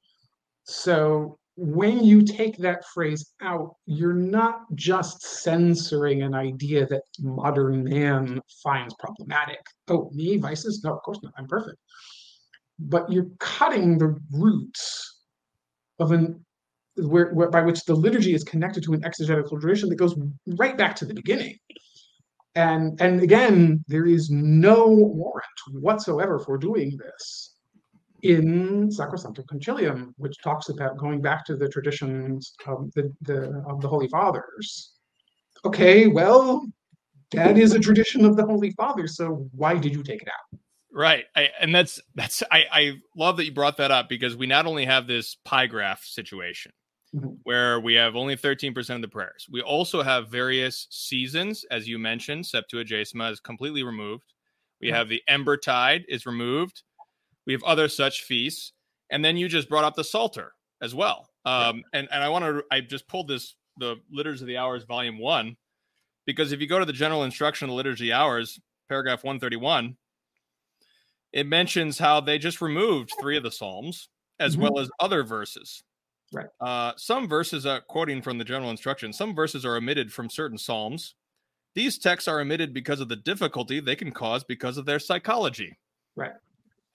So when you take that phrase out, you're not just censoring an idea that modern man finds problematic. Oh, me, vices? No, of course not. I'm perfect. But you're cutting the roots of an where, where, by which the liturgy is connected to an exegetical tradition that goes right back to the beginning. And, and again, there is no warrant whatsoever for doing this in Sacrosanctum Concilium, which talks about going back to the traditions of the, the, of the Holy Fathers. Okay, well, that is a tradition of the Holy Fathers, so why did you take it out? Right, I, and that's that's I, I love that you brought that up because we not only have this pie graph situation, mm-hmm. where we have only 13% of the prayers. We also have various seasons, as you mentioned, Septuagesima is completely removed. We mm-hmm. have the Ember Tide is removed. We have other such feasts. And then you just brought up the Psalter as well. Um, and, and I want to, I just pulled this, the Liturgy of the Hours, Volume 1, because if you go to the general instruction of the Liturgy Hours, paragraph 131, it mentions how they just removed three of the Psalms as mm-hmm. well as other verses. Right. Uh, some verses, are quoting from the general instruction, some verses are omitted from certain psalms. These texts are omitted because of the difficulty they can cause because of their psychology. Right.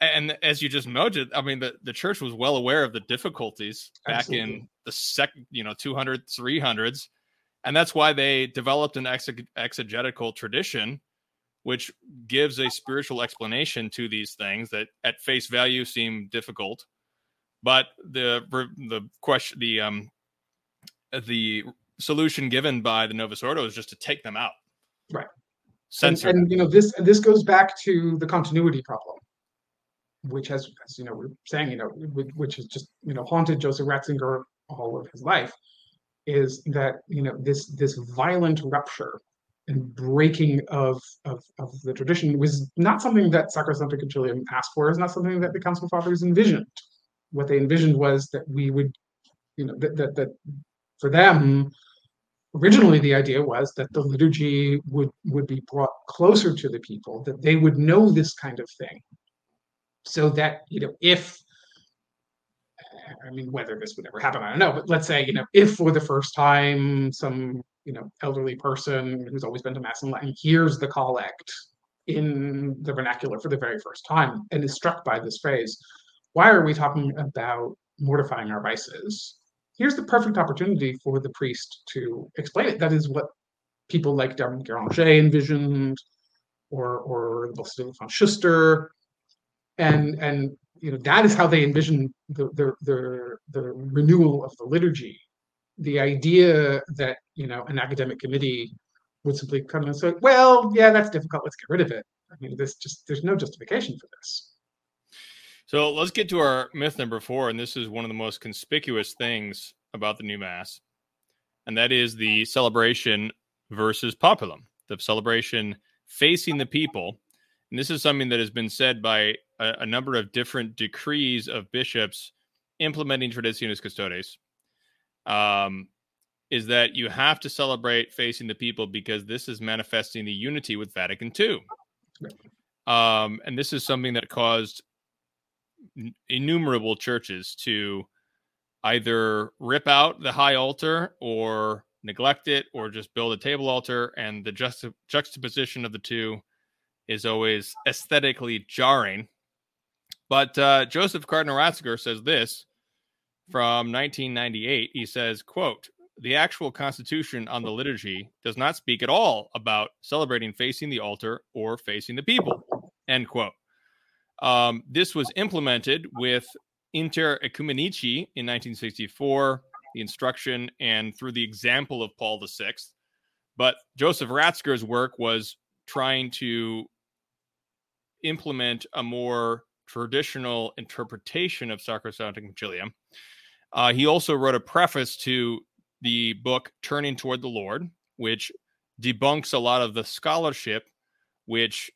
And as you just noted, I mean, the, the church was well aware of the difficulties back Absolutely. in the second, you know, 200, 300s. And that's why they developed an exegetical tradition, which gives a spiritual explanation to these things that at face value seem difficult but the the question the um the solution given by the Novus Ordo is just to take them out. Right. Censor. And, and, you know this this goes back to the continuity problem, which has, as you know, we're saying, you know, which has just you know haunted Joseph Ratzinger all of his life, is that you know this this violent rupture and breaking of, of, of the tradition was not something that Sacrosanctum Concilium asked for. Is not something that the Council Fathers envisioned what they envisioned was that we would, you know, that, that, that for them, originally the idea was that the liturgy would would be brought closer to the people, that they would know this kind of thing, so that you know if I mean, whether this would ever happen, I don't know. But let's say, you know, if for the first time some, you know, elderly person who's always been to Mass in Latin hears the collect in the vernacular for the very first time and is struck by this phrase, why are we talking about mortifying our vices? Here's the perfect opportunity for the priest to explain it. That is what people like Dominic Guéranger envisioned, or or the Blessed von Schuster, and and you know that is how they envision the the the, the renewal of the liturgy. The idea that you know an academic committee would simply come and say, "Well, yeah, that's difficult. Let's get rid of it." I mean, this just there's no justification for this. So let's get to our myth number four, and this is one of the most conspicuous things about the new mass, and that is the celebration versus populum, the celebration facing the people. And this is something that has been said by a, a number of different decrees of bishops implementing Traditionis Custodes. Um, is that you have to celebrate facing the people because this is manifesting the unity with Vatican II. Um, and this is something that caused innumerable churches to either rip out the high altar or neglect it or just build a table altar. And the juxta- juxtaposition of the two is always aesthetically jarring. But uh, Joseph Cardinal Ratzinger says this from 1998. He says, quote, the actual constitution on the liturgy does not speak at all about celebrating facing the altar or facing the people. End quote. Um, this was implemented with Inter Oecumenici in 1964, the instruction, and through the example of Paul VI. But Joseph Ratzinger's work was trying to implement a more traditional interpretation of Sacrosanctum Concilium. Uh, he also wrote a preface to the book Turning Toward the Lord, which debunks a lot of the scholarship which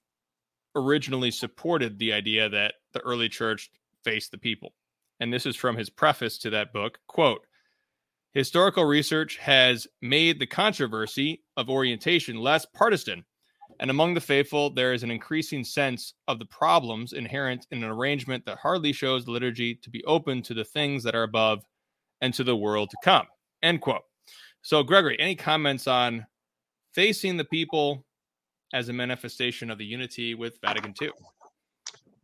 originally supported the idea that the early church faced the people. And this is from his preface to that book quote, Historical research has made the controversy of orientation less partisan, and among the faithful, there is an increasing sense of the problems inherent in an arrangement that hardly shows liturgy to be open to the things that are above and to the world to come. End quote. So, Gregory, any comments on facing the people as a manifestation of the unity with Vatican II?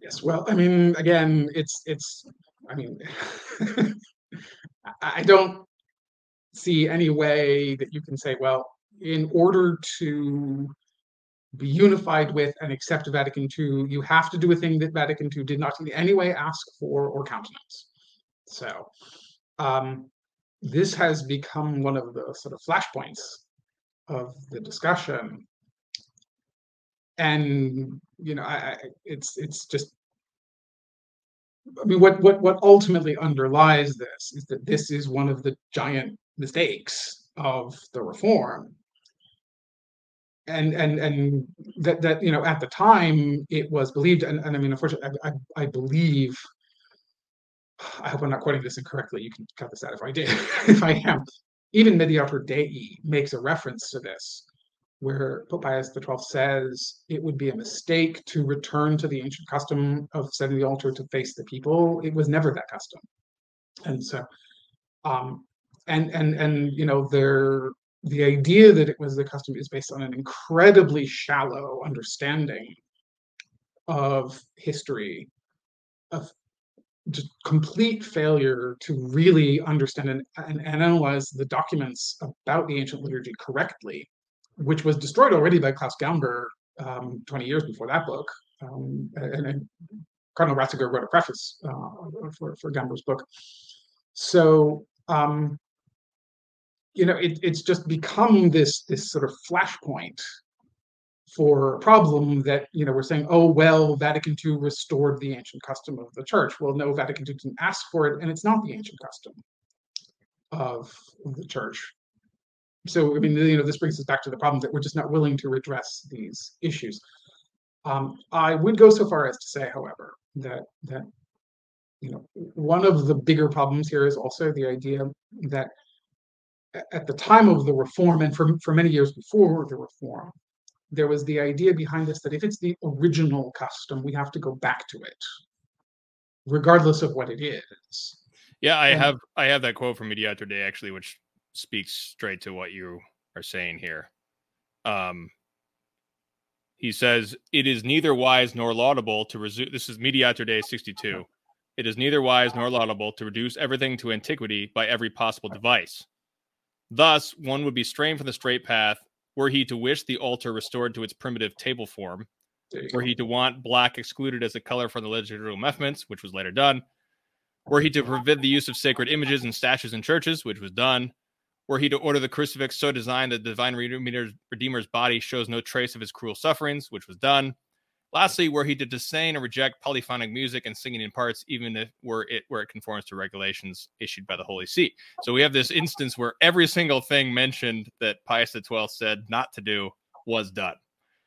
Yes. Well, I mean, again, it's it's. I mean, [laughs] I don't see any way that you can say, well, in order to be unified with and accept Vatican II, you have to do a thing that Vatican II did not in any way ask for or countenance. So, um, this has become one of the sort of flashpoints of the discussion and you know I, it's it's just i mean what what what ultimately underlies this is that this is one of the giant mistakes of the reform and and and that that you know at the time it was believed and, and i mean unfortunately I, I, I believe I hope I'm not quoting this incorrectly. You can cut this out if I did. [laughs] if I am, even Mediator Dei makes a reference to this, where Pope Pius XII says it would be a mistake to return to the ancient custom of setting the altar to face the people. It was never that custom, and so, um, and and and you know, there the idea that it was the custom is based on an incredibly shallow understanding of history of just complete failure to really understand and, and, analyze the documents about the ancient liturgy correctly, which was destroyed already by Klaus Gamber um, 20 years before that book. Um, and, and, Cardinal Ratzinger wrote a preface uh, for, for Gamber's book. So, um, you know, it, it's just become this this sort of flashpoint for a problem that you know we're saying oh well vatican ii restored the ancient custom of the church well no vatican ii didn't ask for it and it's not the ancient custom of the church so i mean you know this brings us back to the problem that we're just not willing to address these issues um, i would go so far as to say however that that you know one of the bigger problems here is also the idea that at the time of the reform and for, for many years before the reform there was the idea behind this that if it's the original custom, we have to go back to it, regardless of what it is. Yeah, I and, have I have that quote from Mediator Dei actually, which speaks straight to what you are saying here. Um, he says it is neither wise nor laudable to resume. This is Mediator Dei sixty two. [laughs] It is neither wise nor laudable to reduce everything to antiquity by every possible device. Thus, one would be straying from the straight path were he to wish the altar restored to its primitive table form, were he to want black excluded as a color from the liturgical movements, which was later done, were he to forbid the use of sacred images and statues in churches, which was done, were he to order the crucifix so designed that the divine Redeemer's, Redeemer's body shows no trace of his cruel sufferings, which was done. Lastly, were he to disdain or reject polyphonic music and singing in parts, even if were it where it conforms to regulations issued by the Holy See. So we have this instance where every single thing mentioned that Pius XII said not to do was done.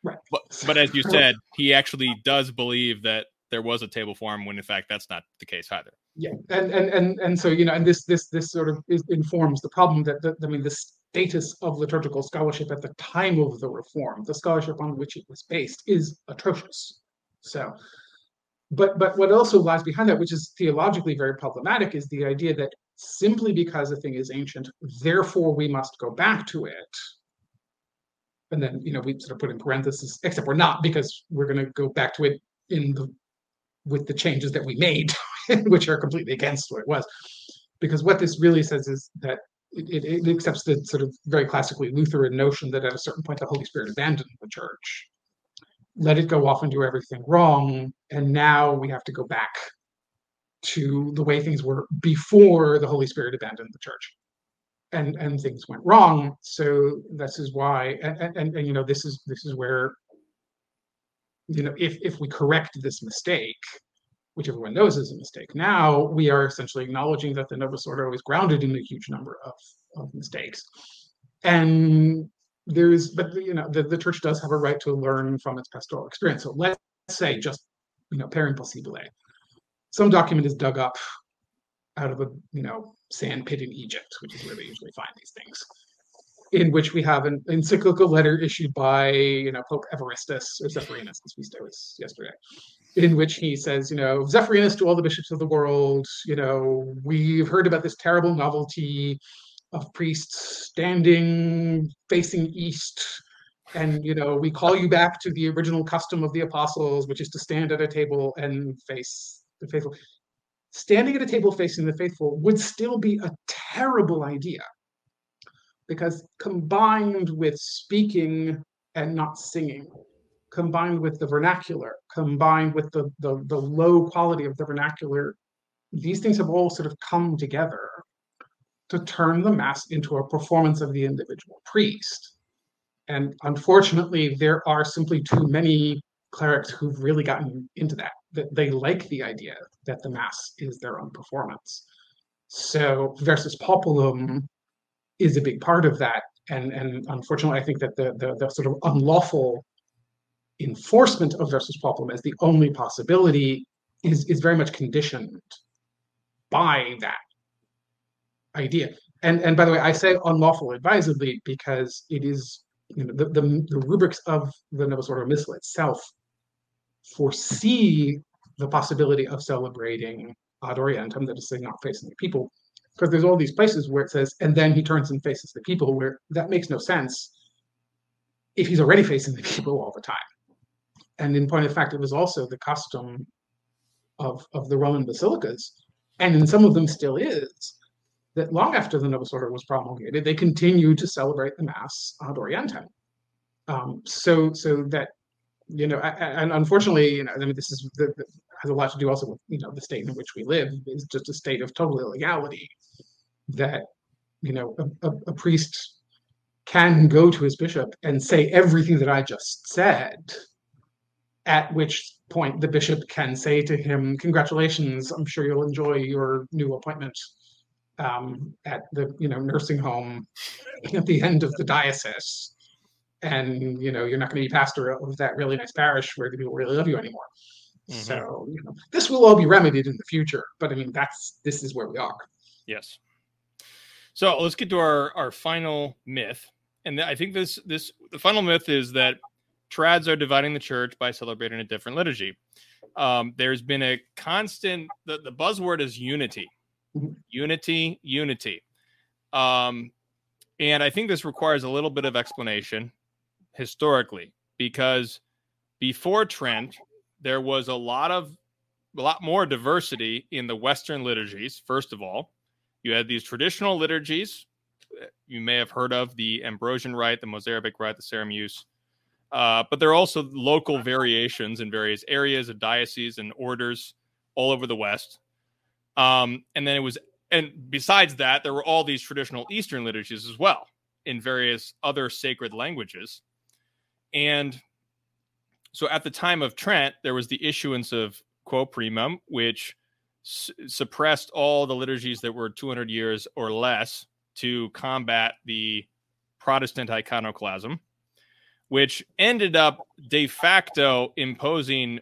Right. But, but as you said, he actually does believe that there was a table form when in fact that's not the case either. Yeah, and and and and so you know, and this this this sort of is, informs the problem that, that I mean, the status of liturgical scholarship at the time of the reform, the scholarship on which it was based, is atrocious. So, but but what also lies behind that, which is theologically very problematic, is the idea that simply because a thing is ancient, therefore we must go back to it. And then you know we sort of put in parentheses, except we're not because we're going to go back to it in the with the changes that we made, [laughs] [laughs] which are completely against what it was. Because what this really says is that it, it, it, accepts the sort of very classically Lutheran notion that at a certain point the Holy Spirit abandoned the church, let it go off and do everything wrong, and now we have to go back to the way things were before the Holy Spirit abandoned the church. And, and things went wrong. So this is why, and, and, and you know, this is this is where you know, if if we correct this mistake, which everyone knows is a mistake, now we are essentially acknowledging that the Novus Ordo is grounded in a huge number of, of mistakes. And there's, but you know, the, the church does have a right to learn from its pastoral experience. So let's say just, you know, per impossibile, some document is dug up out of a, you know, sand pit in Egypt, which is where they usually find these things in which we have an encyclical letter issued by you know Pope Evaristus or Zephyrinus, as we was yesterday, in which he says, you know, Zephyrinus to all the bishops of the world, you know, we've heard about this terrible novelty of priests standing facing east. And you know, we call you back to the original custom of the apostles, which is to stand at a table and face the faithful. Standing at a table facing the faithful would still be a terrible idea because combined with speaking and not singing, combined with the vernacular, combined with the, the, the low quality of the vernacular, these things have all sort of come together to turn the mass into a performance of the individual priest. And unfortunately, there are simply too many clerics who've really gotten into that, that they like the idea that the mass is their own performance. So versus populum is a big part of that. And, and unfortunately, I think that the, the, the sort of unlawful enforcement of versus populum as the only possibility is, is very much conditioned by that idea. And, and by the way, I say unlawful advisedly because it is you know, the, the, the rubrics of the Novus Ordo Missal itself foresee the possibility of celebrating ad orientem, that is, not facing the people, because there's all these places where it says, and then he turns and faces the people, where that makes no sense if he's already facing the people all the time. And in point of fact, it was also the custom of, of the Roman basilicas, and in some of them still is, that long after the Novus Ordo was promulgated, they continued to celebrate the Mass ad Orientem. Um, so, so that you know, and unfortunately, you know, I mean, this is the, the, has a lot to do also with you know the state in which we live is just a state of total illegality that you know a, a, a priest can go to his bishop and say everything that I just said, at which point the bishop can say to him, "Congratulations! I'm sure you'll enjoy your new appointment um, at the you know nursing home at the end of the diocese." And you know you're not going to be pastor of that really nice parish where the people really love you anymore. Mm-hmm. So you know this will all be remedied in the future, but I mean that's this is where we are. Yes. So let's get to our our final myth, and I think this this the final myth is that trads are dividing the church by celebrating a different liturgy. Um, there's been a constant the, the buzzword is unity, mm-hmm. unity, unity. Um, and I think this requires a little bit of explanation historically because before Trent, there was a lot of a lot more diversity in the Western liturgies. First of all, you had these traditional liturgies. You may have heard of the Ambrosian Rite, the Mozarabic Rite, the Sarum Use. Uh, but there are also local variations in various areas of dioceses and orders all over the West. Um, and then it was and besides that, there were all these traditional Eastern liturgies as well in various other sacred languages. And so at the time of Trent, there was the issuance of Quo Primum, which suppressed all the liturgies that were 200 years or less to combat the Protestant iconoclasm, which ended up de facto imposing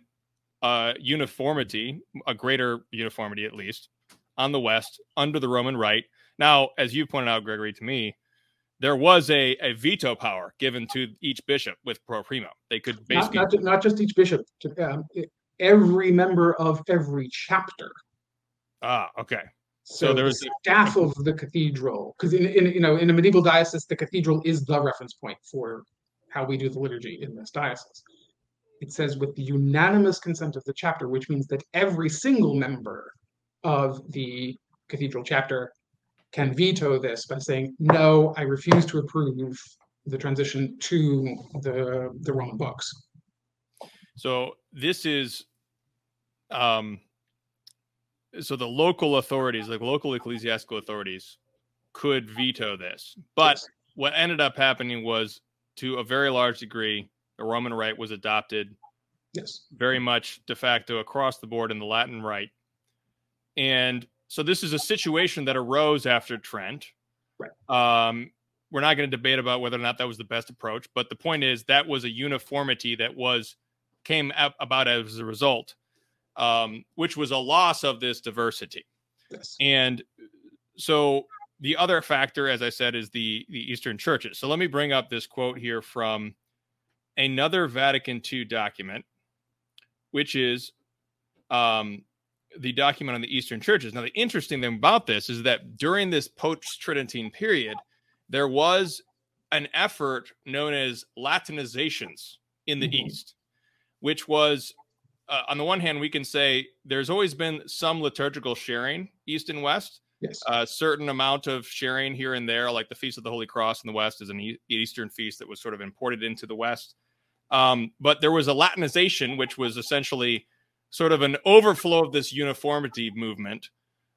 uh, uniformity, a greater uniformity at least, on the West under the Roman Rite. Now, as you pointed out, Gregory, to me, there was a, a veto power given to each bishop with Quo Primum. They could basically not, not, not just each bishop, to, um, every member of every chapter. ah okay. So, So there the was a- staff of the cathedral, because in, in you know in a medieval diocese, the cathedral is the reference point for how we do the liturgy in this diocese. It says with the unanimous consent of the chapter, which means that every single member of the cathedral chapter can veto this by saying, "No, I refuse to approve the transition to the the Roman books." So this is um so the local authorities, like local ecclesiastical authorities could veto this. But Yes. what ended up happening was to a very large degree the Roman Rite was adopted Yes, very much de facto across the board in the Latin Rite. And so this is a situation that arose after Trent. Right. Um, we're not going to debate about whether or not that was the best approach, but the point is that was a uniformity that was came about as a result, um, which was a loss of this diversity. yes, And so the other factor, as I said, is the the Eastern churches. So let me bring up this quote here from another Vatican II document, which is um, the document on the Eastern churches. Now, the interesting thing about this is that during this post Tridentine period, there was an effort known as Latinizations in the Mhm. East, which was uh, on the one hand, we can say there's always been some liturgical sharing, East and West, yes. a certain amount of sharing here and there, like the Feast of the Holy Cross in the West is an e- Eastern feast that was sort of imported into the West. Um, but there was a Latinization, which was essentially sort of an overflow of this uniformity movement,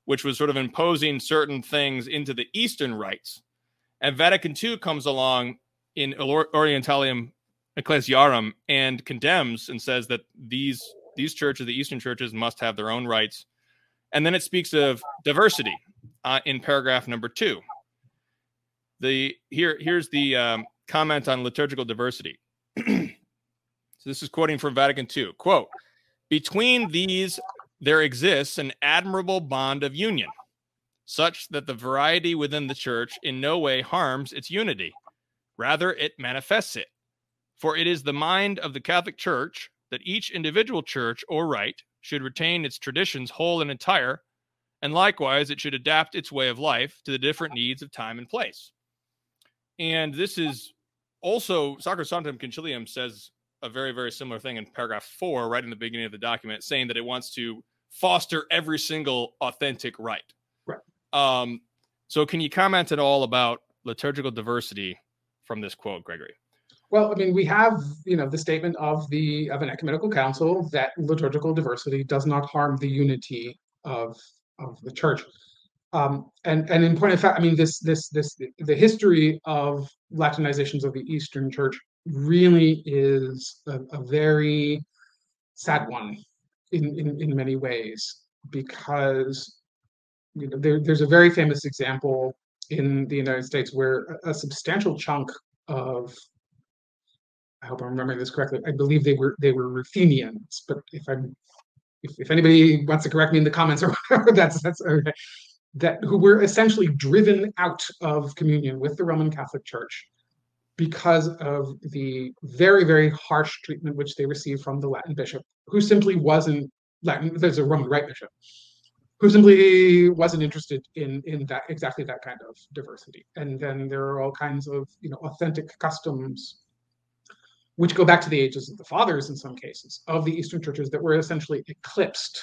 which was sort of imposing certain things into the Eastern rites. And Vatican II comes along in Or- Orientalium Ecclesiarum and condemns and says that these these churches, the Eastern churches, must have their own rites. And then it speaks of diversity uh, in paragraph number two. The here here's the um, comment on liturgical diversity. [clears throat] so this is quoting from Vatican II. Quote: Between these there exists an admirable bond of union, such that the variety within the church in no way harms its unity. Rather, it manifests it. For it is the mind of the Catholic Church that each individual church or rite should retain its traditions whole and entire, and likewise it should adapt its way of life to the different needs of time and place. And this is also Sacrosanctum Concilium says a very, very similar thing in paragraph four, right in the beginning of the document, saying that it wants to foster every single authentic rite. Right. Um, so, can you comment at all about liturgical diversity from this quote, Gregory? Well, I mean, we have, you know, the statement of the of an ecumenical council that liturgical diversity does not harm the unity of of the church. Um, and and in point of fact, I mean, this this this the history of Latinizations of the Eastern Church really is a, a very sad one in, in in many ways because you know there, there's a very famous example in the United States where a, a substantial chunk of I hope I'm remembering this correctly. I believe they were they were Ruthenians, but if I'm if, if anybody wants to correct me in the comments or [laughs] whatever, that's that's okay. That who were essentially driven out of communion with the Roman Catholic Church because of the very very harsh treatment which they received from the Latin bishop, who simply wasn't Latin. There's a Roman Rite bishop who simply wasn't interested in in that exactly that kind of diversity. And then there are all kinds of you know authentic customs which go back to the ages of the fathers in some cases of the Eastern churches that were essentially eclipsed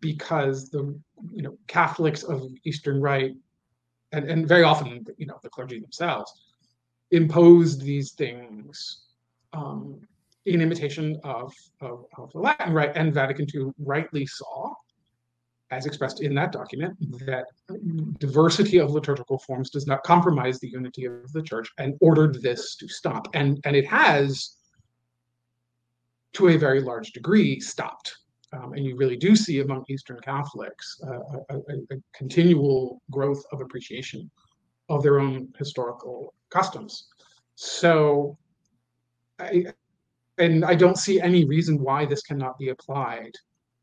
because the you know Catholics of Eastern Rite and, and very often you know the clergy themselves imposed these things um, in imitation of, of, of the Latin Rite and Vatican II rightly saw as expressed in that document, that diversity of liturgical forms does not compromise the unity of the church and ordered this to stop. And, and it has, to a very large degree, stopped. Um, and you really do see among Eastern Catholics uh, a, a, a, continual growth of appreciation of their own historical customs. So, I, and I don't see any reason why this cannot be applied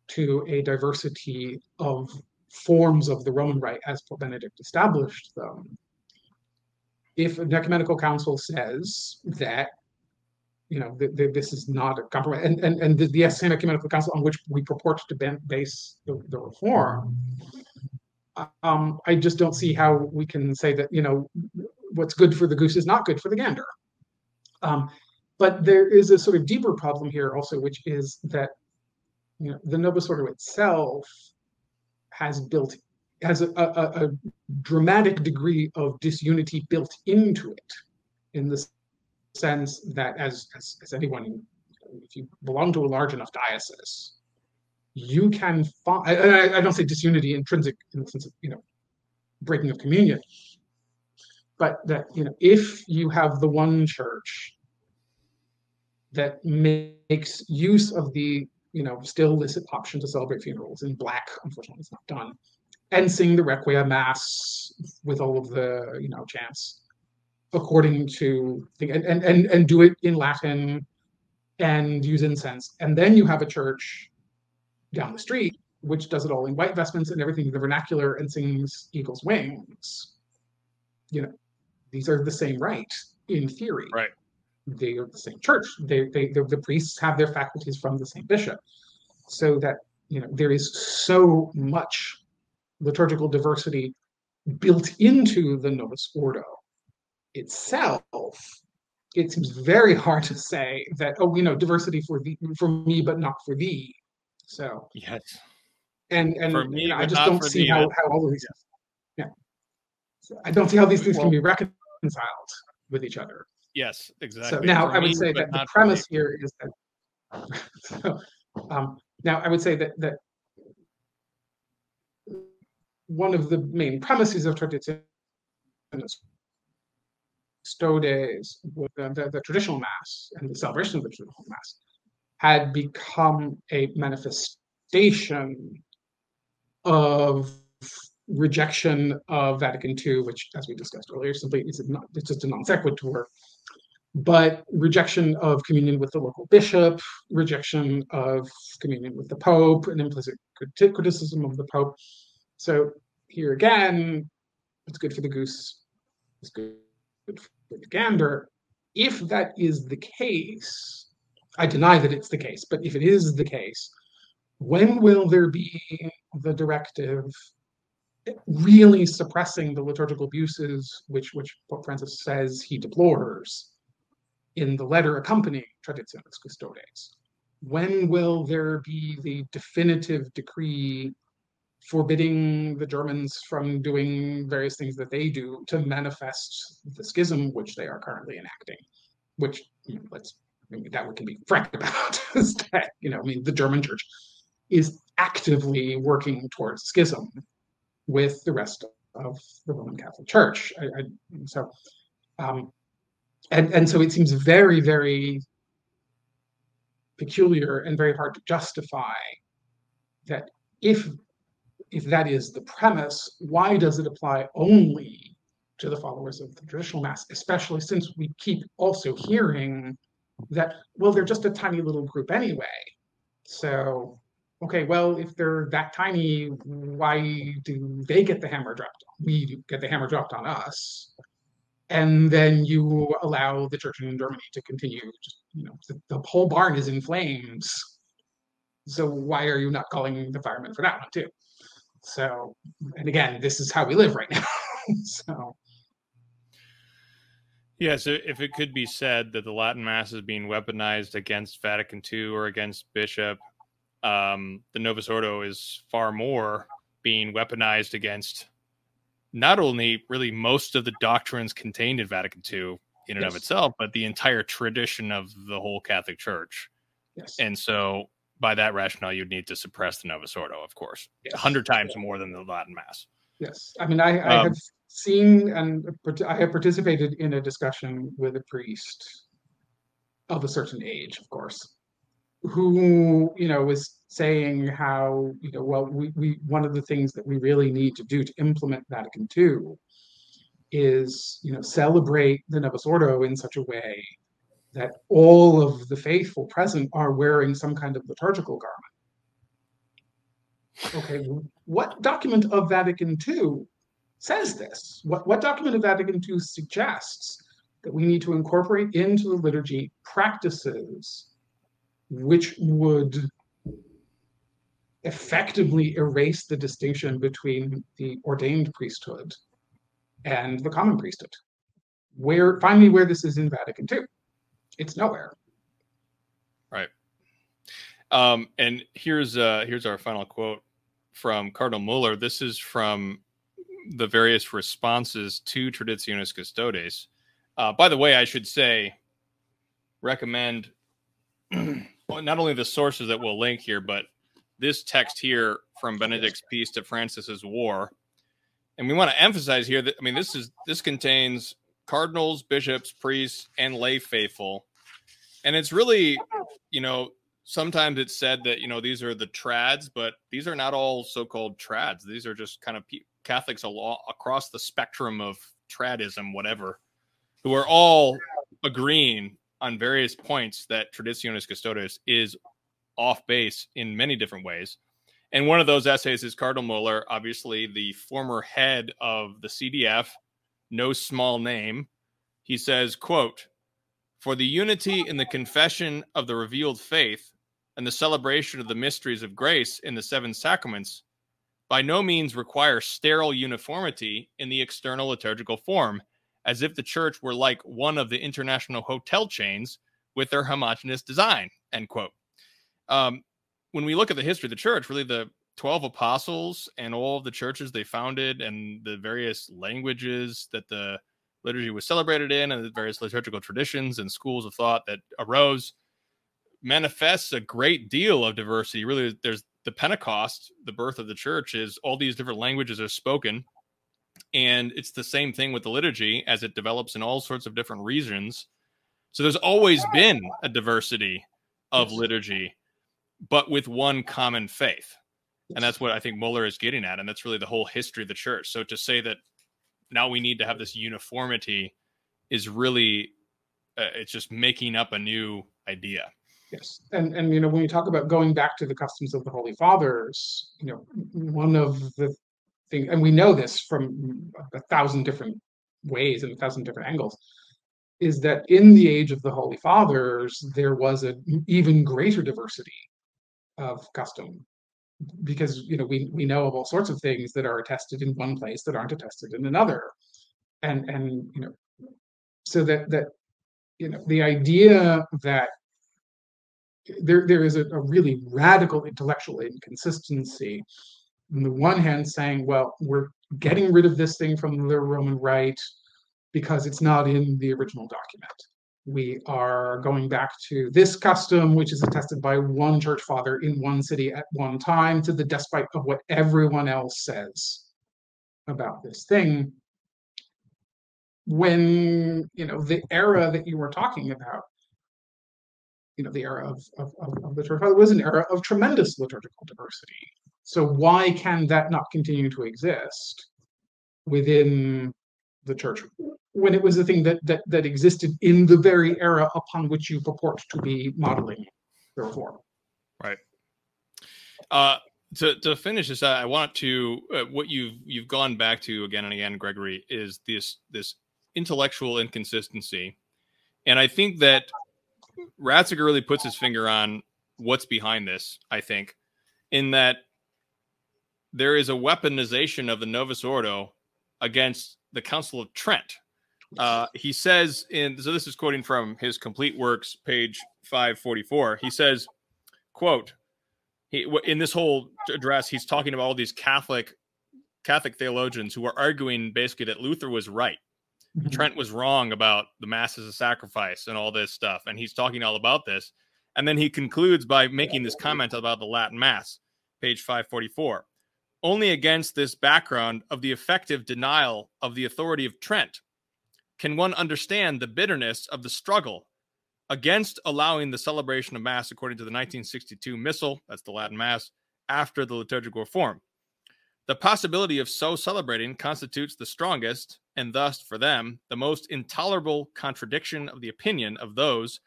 to a diversity of forms of the Roman Rite as Pope Benedict established them. If an ecumenical council says that, you know, th- th- this is not a compromise, and, and, and the, the same ecumenical council on which we purport to ben- base the, the reform, um, I just don't see how we can say that, you know, what's good for the goose is not good for the gander. Um, but there is a sort of deeper problem here also, which is that you know, the Novus Ordo itself has built has a, a, a, dramatic degree of disunity built into it, in the sense that as, as, as anyone, if you belong to a large enough diocese, you can find. I, I don't say disunity intrinsic in the sense of you know breaking of communion, but that you know if you have the one church that makes use of the you know, still licit option to celebrate funerals in black. Unfortunately, it's not done. And sing the Requiem Mass with all of the, you know, chants according to the, and, and, and, and do it in Latin and use incense. And then you have a church down the street which does it all in white vestments and everything in the vernacular and sings Eagle's Wings. You know, these are the same rite in theory. Right they are the same church. They, they, the priests have their faculties from the same bishop, so that you know there is so much liturgical diversity built into the Novus Ordo itself. It seems very hard to say that oh, you know, diversity for the for me, but not for thee. So yes, and and me, you know, I just don't see how, how all of these yeah, so I don't see how these things well, can be reconciled with each other. Yes, exactly. So now For I would me, say that the premise here is that. [laughs] So, um, now I would say that that one of the main premises of Traditionis Custodes, the, the, the, traditional mass and the celebration of the traditional mass, had become a manifestation of rejection of Vatican II, which, as we discussed earlier, simply is not it's just a non sequitur but rejection of communion with the local bishop, rejection of communion with the Pope, an implicit criticism of the Pope. So here again, it's good for the goose, it's good for the gander. If that is the case, I deny that it's the case, but if it is the case, when will there be the directive really suppressing the liturgical abuses which which Pope Francis says he deplores? in the letter accompanying Traditionis Custodes. When will there be the definitive decree forbidding the Germans from doing various things that they do to manifest the schism which they are currently enacting? Which you know, let's I mean, that we can be frank about [laughs] is that you know I mean the German Church is actively working towards schism with the rest of the Roman Catholic Church. I, I, so um, and and so it seems very very peculiar and very hard to justify that if if that is the premise why does it apply only to the followers of the traditional mass especially since we keep also hearing that well they're just a tiny little group anyway so okay well if they're that tiny why do they get the hammer dropped we get the hammer dropped on us and then you allow the church in Germany to continue. Just, you know, the, the, whole barn is in flames. So why are you not calling the firemen for that one too? So, and again, this is how we live right [laughs] now. so. Yeah, so if it could be said that the Latin Mass is being weaponized against Vatican II or against Bishop, um, the Novus Ordo is far more being weaponized against not only really most of the doctrines contained in Vatican II in and yes. of itself, but the entire tradition of the whole Catholic Church. Yes. And so by that rationale, you'd need to suppress the Novus Ordo, of course, a Yes. hundred times more than the Latin Mass. Yes, I mean, I, I Um, have seen and I have participated in a discussion with a priest of a certain age, of course, who, you know, was saying how, you know, well, we, we one of the things that we really need to do to implement Vatican II is, you know, celebrate the Novus Ordo in such a way that all of the faithful present are wearing some kind of liturgical garment. Okay, what document of Vatican II says this? What, what document of Vatican II suggests that we need to incorporate into the liturgy practices which would effectively erase the distinction between the ordained priesthood and the common priesthood? Where me where this is in Vatican II. It's nowhere. Right. Um, and here's uh, here's our final quote from Cardinal Muller. This is from the various responses to Traditionis Custodes. Uh, by the way, I should say, recommend [clears throat] not only the sources that we'll link here, but this text here from Benedict's Peace to Francis's War. And we want to emphasize here that I mean this is this contains cardinals, bishops, priests, and lay faithful, and it's really, you know, sometimes it's said that you know these are the trads, but these are not all so-called trads. These are just kind of pe- Catholics al- across the spectrum of tradism, whatever, who are all agreeing on various points that Traditionis Custodes is off base in many different ways. And one of those essays is Cardinal Muller, obviously the former head of the CDF, no small name. He says, quote, for the unity in the confession of the revealed faith and the celebration of the mysteries of grace in the seven sacraments by no means require sterile uniformity in the external liturgical form, as if the church were like one of the international hotel chains with their homogenous design. End quote. Um, when we look at the history of the church, really the 12 apostles and all of the churches they founded and the various languages that the liturgy was celebrated in and the various liturgical traditions and schools of thought that arose manifests a great deal of diversity. Really, there's the Pentecost, the birth of the church, is all these different languages are spoken. And it's the same thing with the liturgy as it develops in all sorts of different regions. So there's always been a diversity of liturgy, but with one common faith. And that's what I think Muller is getting at. And that's really the whole history of the church. So to say that now we need to have this uniformity is really, uh, it's just making up a new idea. Yes, and and you know when you talk about going back to the customs of the Holy Fathers, you know one of the things, and we know this from a thousand different ways and a thousand different angles, is that in the age of the Holy Fathers there was an even greater diversity of custom, because you know we we know of all sorts of things that are attested in one place that aren't attested in another, and and you know so that that you know the idea that there there is a, a really radical intellectual inconsistency on the one hand saying well we're getting rid of this thing from the roman rite because it's not in the original document. We are going back to this custom which is attested by one church father in one city at one time to the despite of what everyone else says about this thing. When you know the era that you were talking about you know the era of of, of, of the church father was an era of tremendous liturgical diversity so why can that not continue to exist within the church when it was a thing that that that existed in the very era upon which you purport to be modeling the reform Right. Uh, to to finish this, I want to uh, what you've you've gone back to again and again, Gregory, is this this intellectual inconsistency, and I think that Ratzinger really puts his finger on what's behind this. I think, in that there is a weaponization of the Novus Ordo against the Council of Trent. Uh, he says in so this is quoting from his complete works, page five forty four. He says quote he in this whole address he's talking about all these catholic catholic theologians who are arguing basically that luther was right trent was wrong about the mass as a sacrifice and all this stuff and he's talking all about this And then he concludes by making this comment about the Latin Mass, page 544. Only against this background of the effective denial of the authority of Trent can one understand the bitterness of the struggle against allowing the celebration of Mass according to the 1962 Missal, that's the Latin Mass, after the liturgical reform. The possibility of so celebrating constitutes the strongest, and thus, for them, the most intolerable contradiction of the opinion of those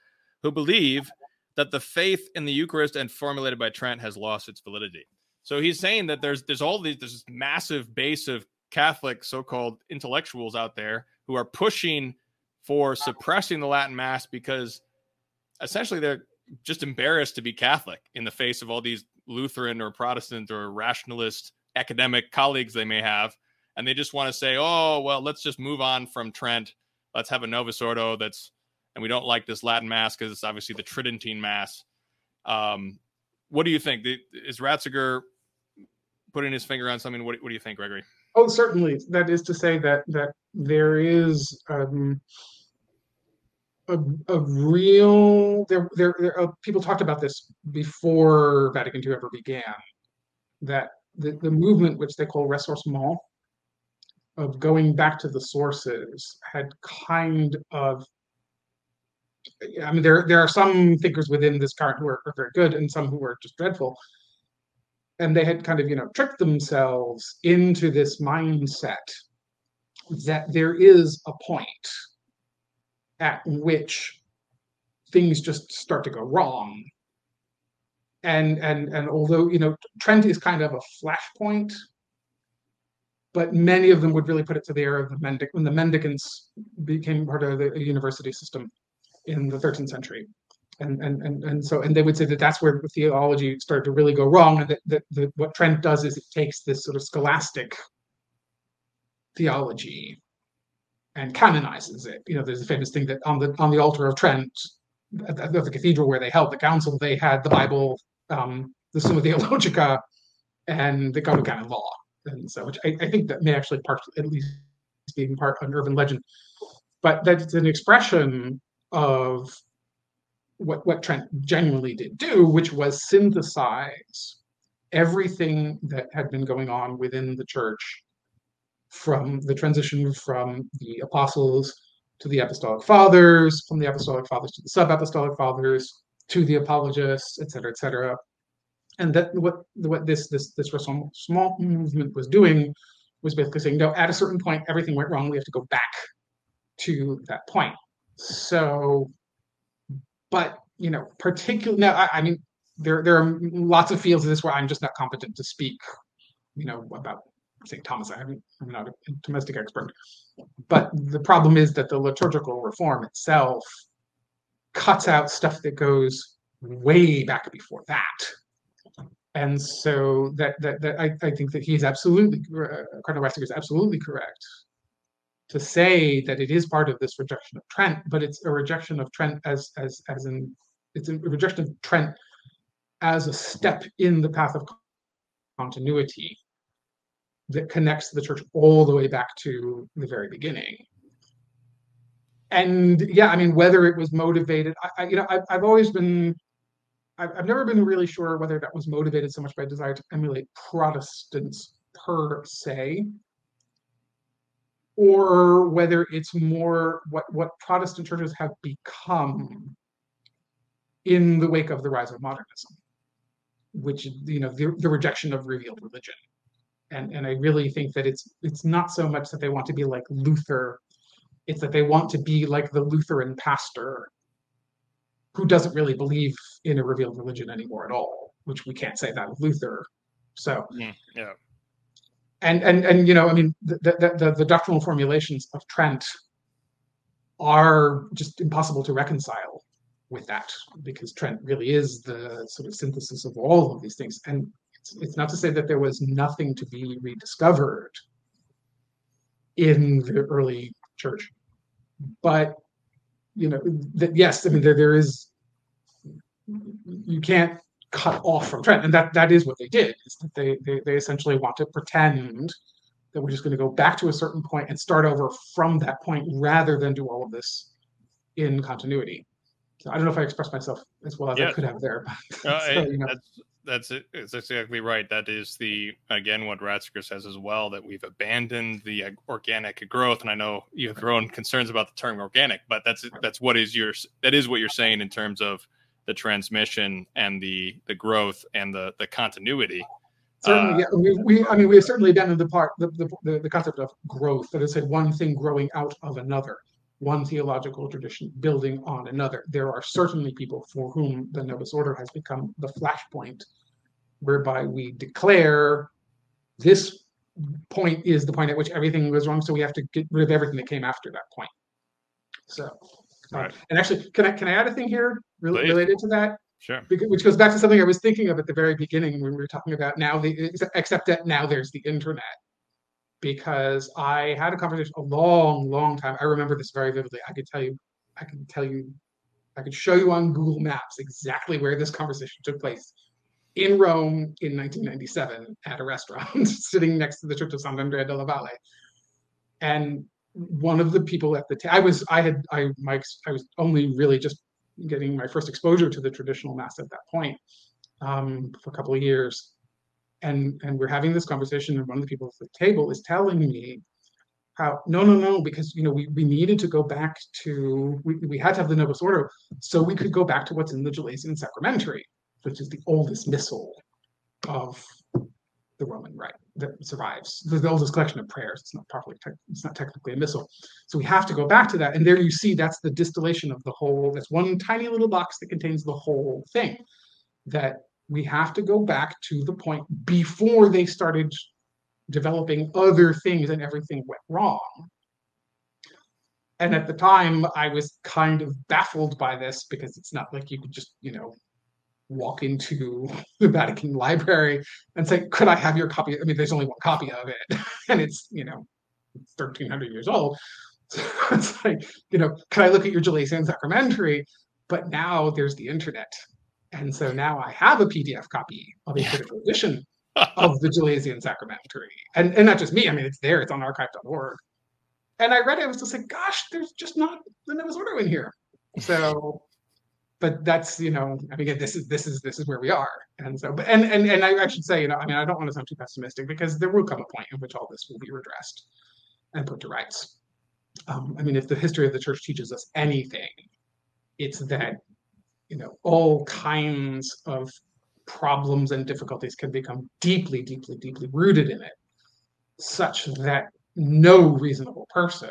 who believe that the faith in the Eucharist and formulated by Trent has lost its validity. So he's saying that there's there's all these there's this massive base of Catholic so-called intellectuals out there who are pushing for suppressing the Latin Mass because essentially they're just embarrassed to be Catholic in the face of all these Lutheran or Protestant or rationalist academic colleagues they may have. And they just want to say, oh, well, let's just move on from Trent. Let's have a Novus Ordo that's, and we don't like this Latin Mass because it's obviously the Tridentine Mass. Um, what do you think? Is Ratzinger putting his finger on something? What, what do you think, Gregory? Oh, certainly. That is to say that that there is um, a, a real there there, there uh, people talked about this before Vatican II ever began. That the, the movement, which they call ressourcement, of going back to the sources, had kind of I mean, there there are some thinkers within this current who are, are very good, and some who are just dreadful. And they had kind of, you know, tricked themselves into this mindset that there is a point at which things just start to go wrong. And and and although you know Trent is kind of a flashpoint, but many of them would really put it to the era of the Mendic when the Mendicants became part of the university system in the 13th century. And, and and and so and they would say that that's where theology started to really go wrong and that, that, that what Trent does is it takes this sort of scholastic theology and canonizes it. You know, there's a famous thing that on the on the altar of Trent, at the, the cathedral where they held the council, they had the Bible, um, the Summa Theologica, and the Code of Canon Law, and so which I, I think that may actually part at least be being part an urban legend, but that's an expression of what what Trent genuinely did do, which was synthesize everything that had been going on within the church from the transition from the apostles to the apostolic fathers, from the apostolic fathers to the sub-apostolic fathers, to the apologists, et cetera, et cetera. And that what what this this this small movement was doing was basically saying, no, at a certain point, everything went wrong. We have to go back to that point. So, but you know, particularly now, I, I mean, there there are lots of fields of this where I'm just not competent to speak, you know, about St. Thomas. I am not a Thomistic expert, but the problem is that the liturgical reform itself cuts out stuff that goes way back before that. And so that that, that I, I think that he's absolutely uh, Cardinal Ratzinger is absolutely correct to say that it is part of this rejection of Trent, but it's a rejection of Trent as as as in it's a rejection of Trent as a step in the path of continuity that connects the church all the way back to the very beginning. And yeah, I mean, whether it was motivated, I, I you know, I, I've always been, I've, I've never been really sure whether that was motivated so much by a desire to emulate Protestants per se, or whether it's more what what Protestant churches have become in the wake of the rise of modernism, which you know the, the rejection of revealed religion and and I really think that it's it's not so much that they want to be like Luther, it's that they want to be like the Lutheran pastor who doesn't really believe in a revealed religion anymore at all, which we can't say that of Luther. So mm, yeah. And and and you know, I mean, the the, the, the doctrinal formulations of Trent are just impossible to reconcile with that because Trent really is the sort of synthesis of all of these things. And it's not to say that there was nothing to be rediscovered in the early church, but you know that yes, I mean there there is you can't cut off from Trent, and that that is what they did. Is that they they they essentially want to pretend that we're just going to go back to a certain point and start over from that point rather than do all of this in continuity. So I don't know if I expressed myself as well as I could have there. uh, [laughs] so, you know. That's that's it. It's exactly right. That is the again what Ratzinger says as well that we've abandoned the organic growth. And I know you have your own concerns about the term organic, but that's that's what is your that is what you're saying in terms of the transmission and the the growth and the the continuity. Certainly, uh, yeah. We, we, I mean, we have certainly abandoned the part the, the the concept of growth that is said one thing growing out of another one theological tradition building on another. There are certainly people for whom the Novus Ordo has become the flashpoint, whereby we declare this point is the point at which everything goes wrong, so we have to get rid of everything that came after that point. So, right. and actually, can I can I add a thing here related to that? Sure. Which goes back to something I was thinking of at the very beginning when we were talking about now the except that now there's the internet because I had a conversation a long, long time. I remember this very vividly. I could tell you, I can tell you, I could show you on Google Maps exactly where this conversation took place in Rome in 1997 at a restaurant [laughs] sitting next to the Church of Sant'Andrea della Valle. And one of the people at the ta- I was I had I my I was only really just getting my first exposure to the traditional mass at that point um, for a couple of years. And and we're having this conversation and one of the people at the table is telling me how no no no because you know we, we needed to go back to we, we had to have the novus ordo so we could go back to what's in the gelasian sacramentary which is the oldest missal of the roman rite that survives. The, the oldest collection of prayers. It's not properly te- it's not technically a missal. So we have to go back to that and there you see that's the distillation of the whole that's one tiny little box that contains the whole thing. That we have to go back to the point before they started developing other things and everything went wrong. And at the time, I was kind of baffled by this because it's not like you could just, you know, walk into [laughs] the Vatican Library and say, "Could I have your copy?" I mean, there's only one copy of it, [laughs] and it's you know, 1,300 years old. [laughs] So it's like, you know, can I look at your Gelasian Sacramentary? But now there's the internet, and so now I have a PDF copy of a critical edition of the Gelasian Sacramentary. And, and not just me, I mean, it's there, it's on archive.org. And I read it, I was just like, gosh, there's just not the Novus Ordo in here. So, but that's, you know, I mean, this is, this is, this is where we are. And so, but, and, and, and I, I should say, you know, I mean, I don't want to sound too pessimistic because there will come a point in which all this will be redressed and put to rights. Um, I mean, if the history of the church teaches us anything, it's that you know all kinds of problems and difficulties can become deeply deeply deeply rooted in it such that no reasonable person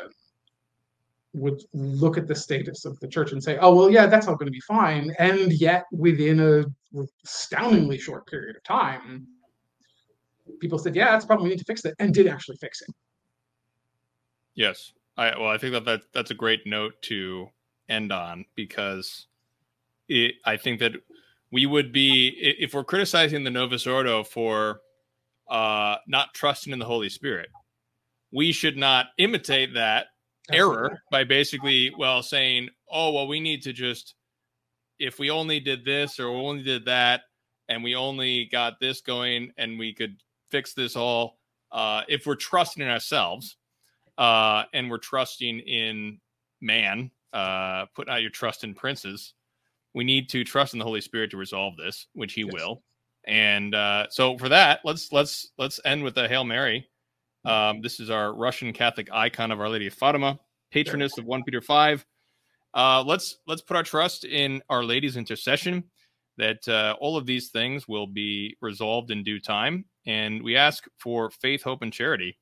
would look at the status of the church and say oh well yeah that's all going to be fine. And yet within a astoundingly short period of time people said yeah that's a problem. We need to fix it and did actually fix it. Yes. I well i think that, that that's a great note to end on because it, I think that we would be if we're criticizing the Novus Ordo for uh, not trusting in the Holy Spirit, we should not imitate that error by basically well saying, "Oh, well, we need to just if we only did this or only did that, and we only got this going, and we could fix this all." Uh, if we're trusting in ourselves uh, and we're trusting in man, uh, put out your trust in princes we need to trust in the Holy Spirit to resolve this, which He yes. will. And uh, so for that, let's let's let's end with a Hail Mary. Um, this is our Russian Catholic icon of Our Lady of Fatima, patroness of one Peter five. Uh, let's let's put our trust in Our Lady's intercession that uh, all of these things will be resolved in due time, and we ask for faith, hope, and charity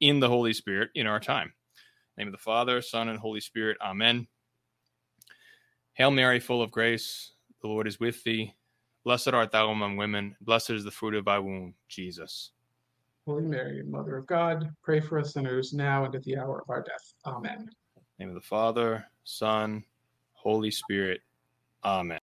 in the Holy Spirit in our time. name of the Father, Son, and Holy Spirit. Amen. Hail Mary, full of grace, the Lord is with thee. Blessed art thou among women, blessed is the fruit of thy womb, Jesus. Holy Mary, Mother of God, pray for us sinners now and at the hour of our death. Amen. name of the Father, Son, Holy Spirit. Amen.